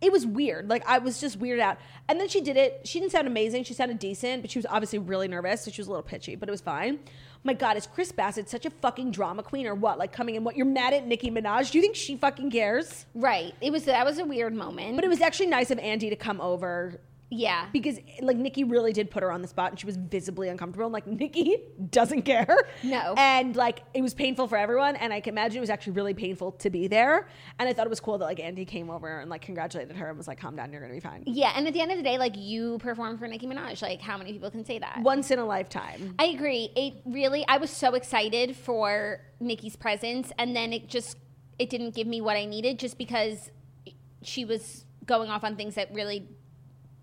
It was weird. Like I was just weirded out. And then she did it. She didn't sound amazing. She sounded decent, but she was obviously really nervous, so she was a little pitchy, but it was fine. My God, is Chris Bassett such a fucking drama queen or what? Like coming in, what? You're mad at Nicki Minaj? Do you think she fucking cares? Right. It was that was a weird moment. But it was actually nice of Andy to come over yeah. because like Nicki really did put her on the spot and she was visibly uncomfortable and like Nicki doesn't care. No. And like it was painful for everyone and I can imagine it was actually really painful to be there. And I thought it was cool that like Andy came over and like congratulated her and was like, calm down, you're gonna be fine. Yeah, and at the end of the day, like you performed for Nicki Minaj. Like, how many people can say that? Once in a lifetime. I agree. It really, I was so excited for Nicki's presence, and then it just, it didn't give me what I needed, just because she was going off on things that really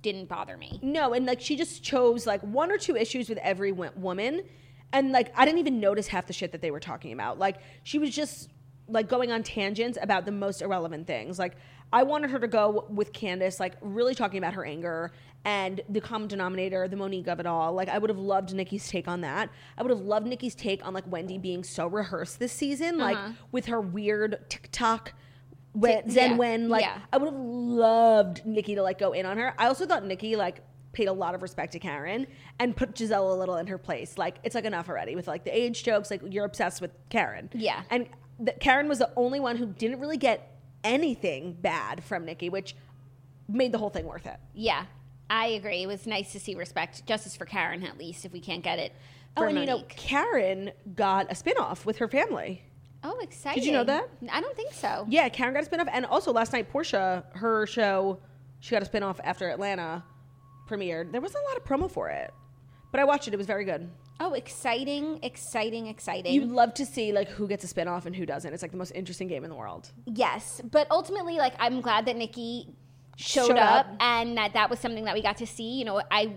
didn't bother me. No, and like she just chose like one or two issues with every wo- woman, and like I didn't even notice half the shit that they were talking about. Like she was just like going on tangents about the most irrelevant things. Like I wanted her to go with Candiace, like really talking about her anger and the common denominator, the Monique of it all. Like I would have loved Nicki's take on that. I would have loved Nicki's take on like Wendy being so rehearsed this season, like uh-huh. with her weird TikTok. When, Tick- Zen yeah, when like yeah. I would have loved Nicki to like go in on her. I also thought Nicki like paid a lot of respect to Karen and put Gizelle a little in her place. Like it's like enough already with like the age jokes. Like you're obsessed with Karen. Yeah. And the, Karen was the only one who didn't really get anything bad from Nicki, which made the whole thing worth it. Yeah, I agree. It was nice to see respect, justice for Karen at least, if we can't get it. Oh, and you know, Karen got a spinoff with her family. Oh, exciting! Did you know that? I don't think so. Yeah, Karen got a spinoff, and also last night Porsha, her show, she got a spinoff after Atlanta premiered. There was a lot of promo for it, but I watched it. It was very good. Oh, exciting, exciting, exciting. You would love to see like who gets a spinoff and who doesn't. It's like the most interesting game in the world. Yes, but ultimately, like I'm glad that Nicki showed, Showed up, up. and that that was something that we got to see. You know, I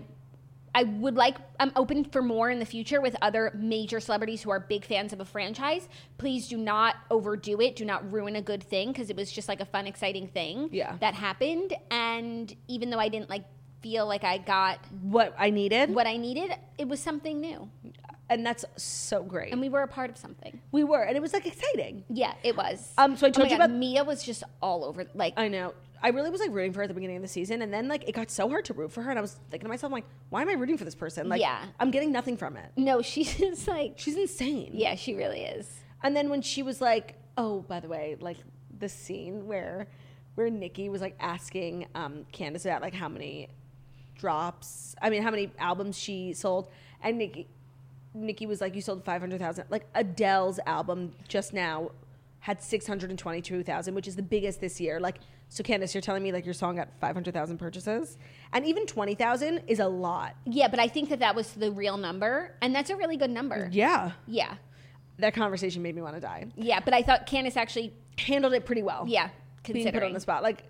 I would like I'm open for more in the future with other major celebrities who are big fans of a franchise. Please do not overdo it. Do not ruin a good thing because it was just like a fun, exciting thing Yeah. that happened. And even though I didn't like feel like I got What I needed, what I needed, it was something new, and that's so great. and we were a part of something. we were, and it was like exciting. Yeah, it was. Um, so I Oh told my you God, about- Mia was just all over. Like I know. I really was like rooting for her at the beginning of the season, and then like it got so hard to root for her, and I was thinking to myself, like, why am I rooting for this person? Like, Yeah. I'm getting nothing from it. no, she's just like She's insane. Yeah, she really is. And then when she was like, oh, by the way, like the scene where where Nicki was like asking um, Candiace about like how many drops, I mean, how many albums she sold, and Nicki Nicki was like, you sold five hundred thousand. Like Adele's album just now had six hundred and twenty two thousand, which is the biggest this year. Like, so Candiace, you're telling me like your song got five hundred thousand purchases, and even twenty thousand is a lot. Yeah, but I think that that was the real number, and that's a really good number. Yeah, Yeah, that conversation made me want to die. yeah. But I thought Candiace actually, Handled it pretty well. yeah, being put on the spot. Like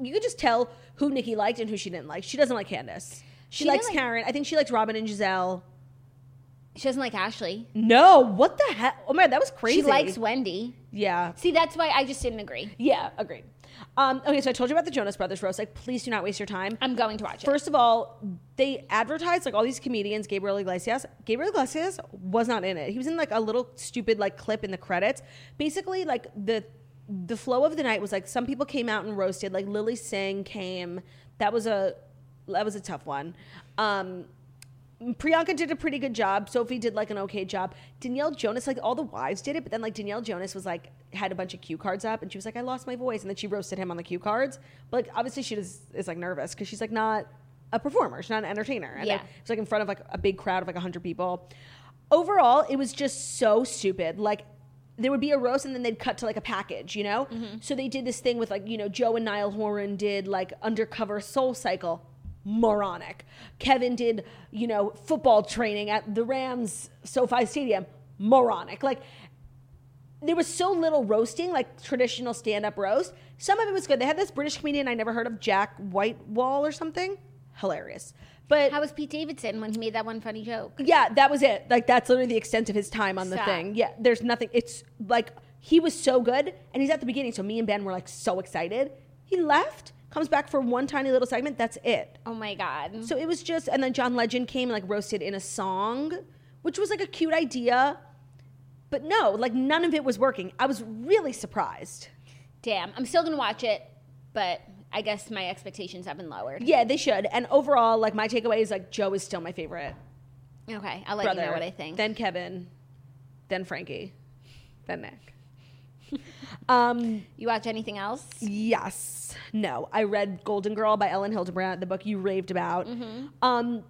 you could just tell who Nicki liked and who she didn't like. She doesn't like Candiace. She, She likes like- Karen. I think she likes Robin and Gizelle. she doesn't like Ashley. No, what the heck? Oh man, that was crazy. She likes Wendy. Yeah. See, that's why I just didn't agree. Yeah, agreed. Um, okay, so I told you about the Jonas Brothers roast. Like, please do not waste your time. I'm going to watch it. First of all, they advertised like all these comedians. Gabriel Iglesias. Gabriel Iglesias was not in it. He was in like a little stupid like clip in the credits. Basically, like the the flow of the night was like some people came out and roasted. Like Lilly Singh came. That was a that was a tough one. Um, Priyanka did a pretty good job. Sophie did like an okay job. Danielle Jonas, like all the wives did it, but then like Danielle Jonas was like had a bunch of cue cards up, and she was like, "I lost my voice," and then she roasted him on the cue cards. But like obviously she is, is like nervous because she's like not a performer, she's not an entertainer, and Yeah. it's like in front of like a big crowd of like hundred people. Overall, it was just so stupid. Like there would be a roast and then they'd cut to like a package, you know? Mm-hmm. So they did this thing with like, you know, Joe and Niall Horan did like undercover SoulCycle. Moronic. Kevin did, you know, football training at the Rams SoFi Stadium. Moronic. Like, there was so little roasting, like traditional stand up roast. Some of it was good. They had this British comedian I never heard of, Jack Whitehall or something. Hilarious. But How was Pete Davidson when he made that one funny joke? yeah, that was it. Like that's literally the extent of his time on the Stop. thing. Yeah, there's nothing. It's like he was so good, and he's at the beginning. So me and Ben were like so excited. He left, comes back for one tiny little segment. That's it. Oh my god. So it was just, and then John Legend came and like roasted in a song, which was like a cute idea. But no, like none of it was working. I was really surprised. Damn. I'm still gonna watch it, but I guess my expectations have been lowered. Yeah, they should. And overall, like my takeaway is like Joe is still my favorite Okay, I'll let brother. you know what I think. Then Kevin, then Frankie, then Nick. Um, you watch anything else? yes, no. I read Golden Girl by Elin Hilderbrand, the book you raved about. Mm-hmm. Um,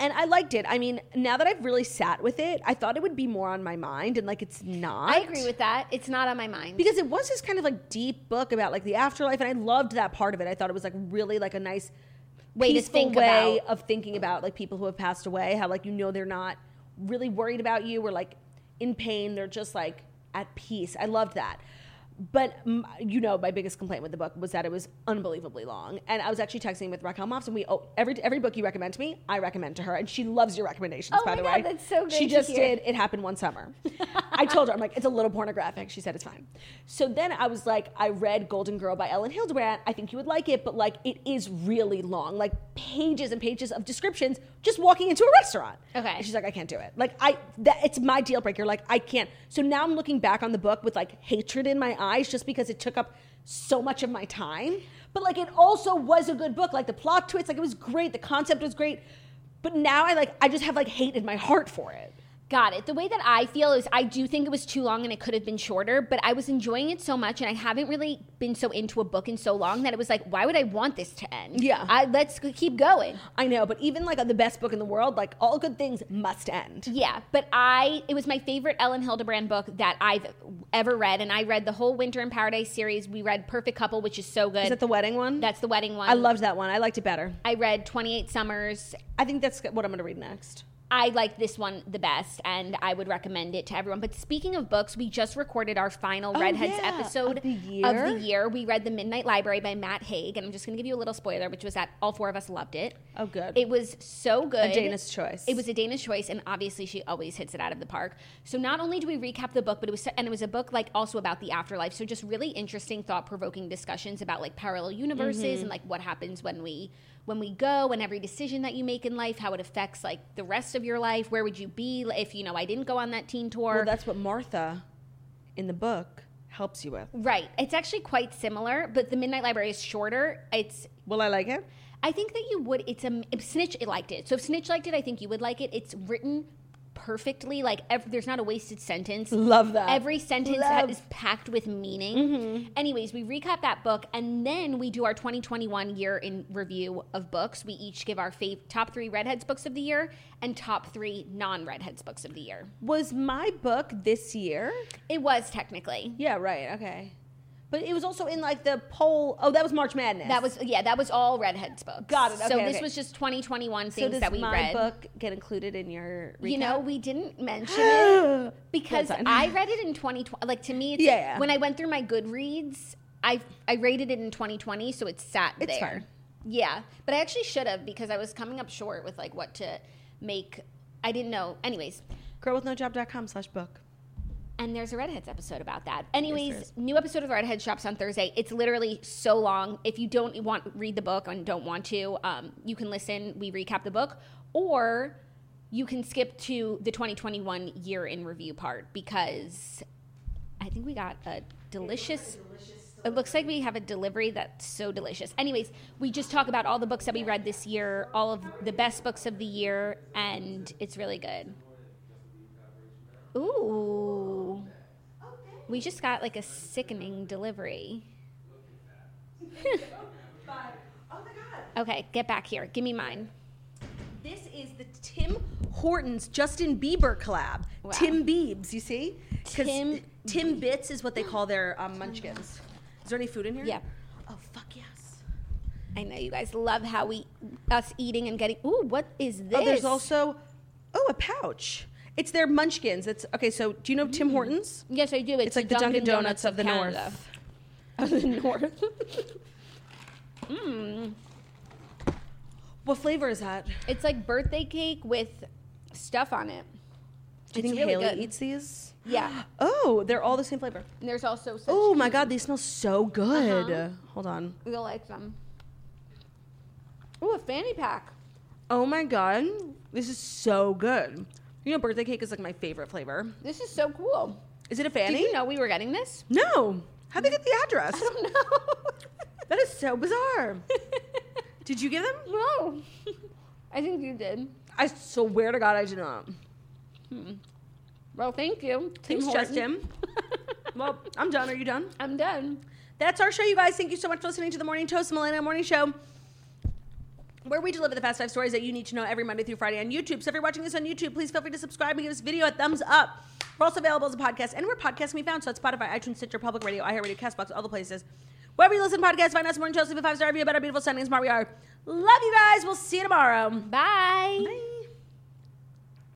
and I liked it. I mean, now that I've really sat with it, I thought it would be more on my mind, and like it's not. I agree with that. It's not on my mind. because it was this kind of like deep book about like the afterlife, and I loved that part of it. I thought it was like really like a nice Way to think way about- of thinking about like people who have passed away. How like you know they're not really worried about you or like in pain. They're just like at peace. I loved that. But you know, my biggest complaint with the book was that it was unbelievably long. And I was actually texting with Raquel Moffs, and we oh, every every book you recommend to me, I recommend to her, and she loves your recommendations. Oh by the God, way, that's so good. She just hear. did. It happened one summer. I told her, I'm like, it's a little pornographic. She said it's fine. So then I was like, I read Golden Girl by Elin Hilderbrand. I think you would like it, but like it is really long, like pages and pages of descriptions just walking into a restaurant. Okay. And she's like, I can't do it. Like I, that it's my deal breaker. Like I can't. So now I'm looking back on the book with like hatred in my eyes just because it took up so much of my time. But like it also was a good book. Like the plot twist, like it was great. The concept was great. But now I like I just have like hate in my heart for it. Got it. The way that I feel is I do think it was too long and it could have been shorter, but I was enjoying it so much and I haven't really been so into a book in so long that it was like, why would I want this to end? Yeah. I, let's keep going. I know, but even like the best book in the world, like all good things must end. Yeah, but I it was my favorite Elin Hilderbrand book that I've ever read, and I read the whole Winter in Paradise series. We read Perfect Couple, which is so good. Is that the wedding one? That's the wedding one. I loved that one. I liked it better. I read Twenty Eight Summers. I think that's what I'm going to read next. I like this one the best, and I would recommend it to everyone. But speaking of books, we just recorded our final Redheads Oh, yeah. episode Of the of year? the year. We read The Midnight Library by Matt Haig, and I'm just going to give you a little spoiler, which was that all four of us loved it. Oh, good. It was so good. A Dana's choice. It was a Dana's choice, and obviously she always hits it out of the park. So not only do we recap the book, but it was and it was a book like also about the afterlife. So just really interesting, thought provoking discussions about like parallel universes Mm-hmm. and like what happens when we when we go and every decision that you make in life, how it affects like the rest of your life. Where would you be if you know I didn't go on that teen tour? well, that's what Martha in the book helps you with. right. It's actually quite similar, but the Midnight Library is shorter. It's Will I like it? I think that you would. It's a Snitch liked it. So if Snitch liked it, I think you would like it. It's written perfectly. Like ev- there's not a wasted sentence. Love that. Every sentence Love. Mm-hmm. is packed with meaning. Anyways, we recap that book and then we do our 2021 year in review of books. We each give our fav- top three Redheads books of the year and top three non-Redheads books of the year. Was my book this year? It was technically. Yeah, right. Okay. But it was also in like the poll. Oh, that was March Madness. That was yeah, that was all Redheads books. Got it, so okay, this was just 2021 so things does that we read. So does my read. book get included in your recap? You know, we didn't mention it because I read it in 2020. Like to me, it's, Yeah, yeah. when I went through my Goodreads, I I rated it in 2020, so it sat It's there. fine. Yeah, but I actually should have because I was coming up short with like what to make. I didn't know. Anyways, girlwithnojob.com slash book. And there's a Redheads episode about that. Anyways, is. new episode of Redheads Shops on Thursday. It's literally so long. If you don't want read the book and don't want to, um, you can listen. We recap the book, or you can skip to the 2021 year in review part because I think we got a delicious. It looks like we have a delivery that's so delicious. Anyways, we just talk about all the books that we read this year, all of the best books of the year, and it's really good. Ooh. We just got like a sickening delivery. okay, get back here. Give me mine. This is the Tim Hortons Justin Bieber collab. Wow. Tim Biebs, you see? Tim Timbits is what they call their um, munchkins. Is there any food in here? Yeah. Oh fuck yes. I know you guys love how we us eating and getting. Ooh, what is this? Oh, there's also oh a pouch. It's their munchkins. It's okay. So do you know Tim Hortons? Yes, I do. It's, It's like the Dunkin' Donuts of the Canada. North. Of the North. Mmm. What flavor is that? It's like birthday cake with stuff on it. Do you It's think really Hailey good. eats these? Yeah. Oh, they're all the same flavor. And there's also such Oh my cute- god, they smell so good. Uh-huh. Hold on. You'll like them. Ooh, a fanny pack. Oh my god, this is so good. You know, birthday cake is like my favorite flavor. This is so cool. Is it a fanny? Did you know we were getting this? No. How'd they get the address? I don't know. That is so bizarre. Did you give them? no. I think you did. I swear to God, I did not. Hmm. Well, thank you. Tim Thanks, Horton. Justin. well, I'm done. Are you done? I'm done. That's our show, you guys. Thank you so much for listening to the Morning Toast Millennial Morning Show, where we deliver the fast five stories that you need to know every Monday through Friday on YouTube. So if you're watching this on YouTube, please feel free to subscribe and give this video a thumbs up. We're also available as a podcast anywhere podcasts can be found. So it's Spotify, iTunes, Stitcher, Public Radio, iHeartRadio, CastBox, all the places. Wherever you listen to podcasts, find us Morning Toast, leave a five star review about our beautiful Sunday and smart we are. Love you guys. We'll see you tomorrow. Bye. Bye.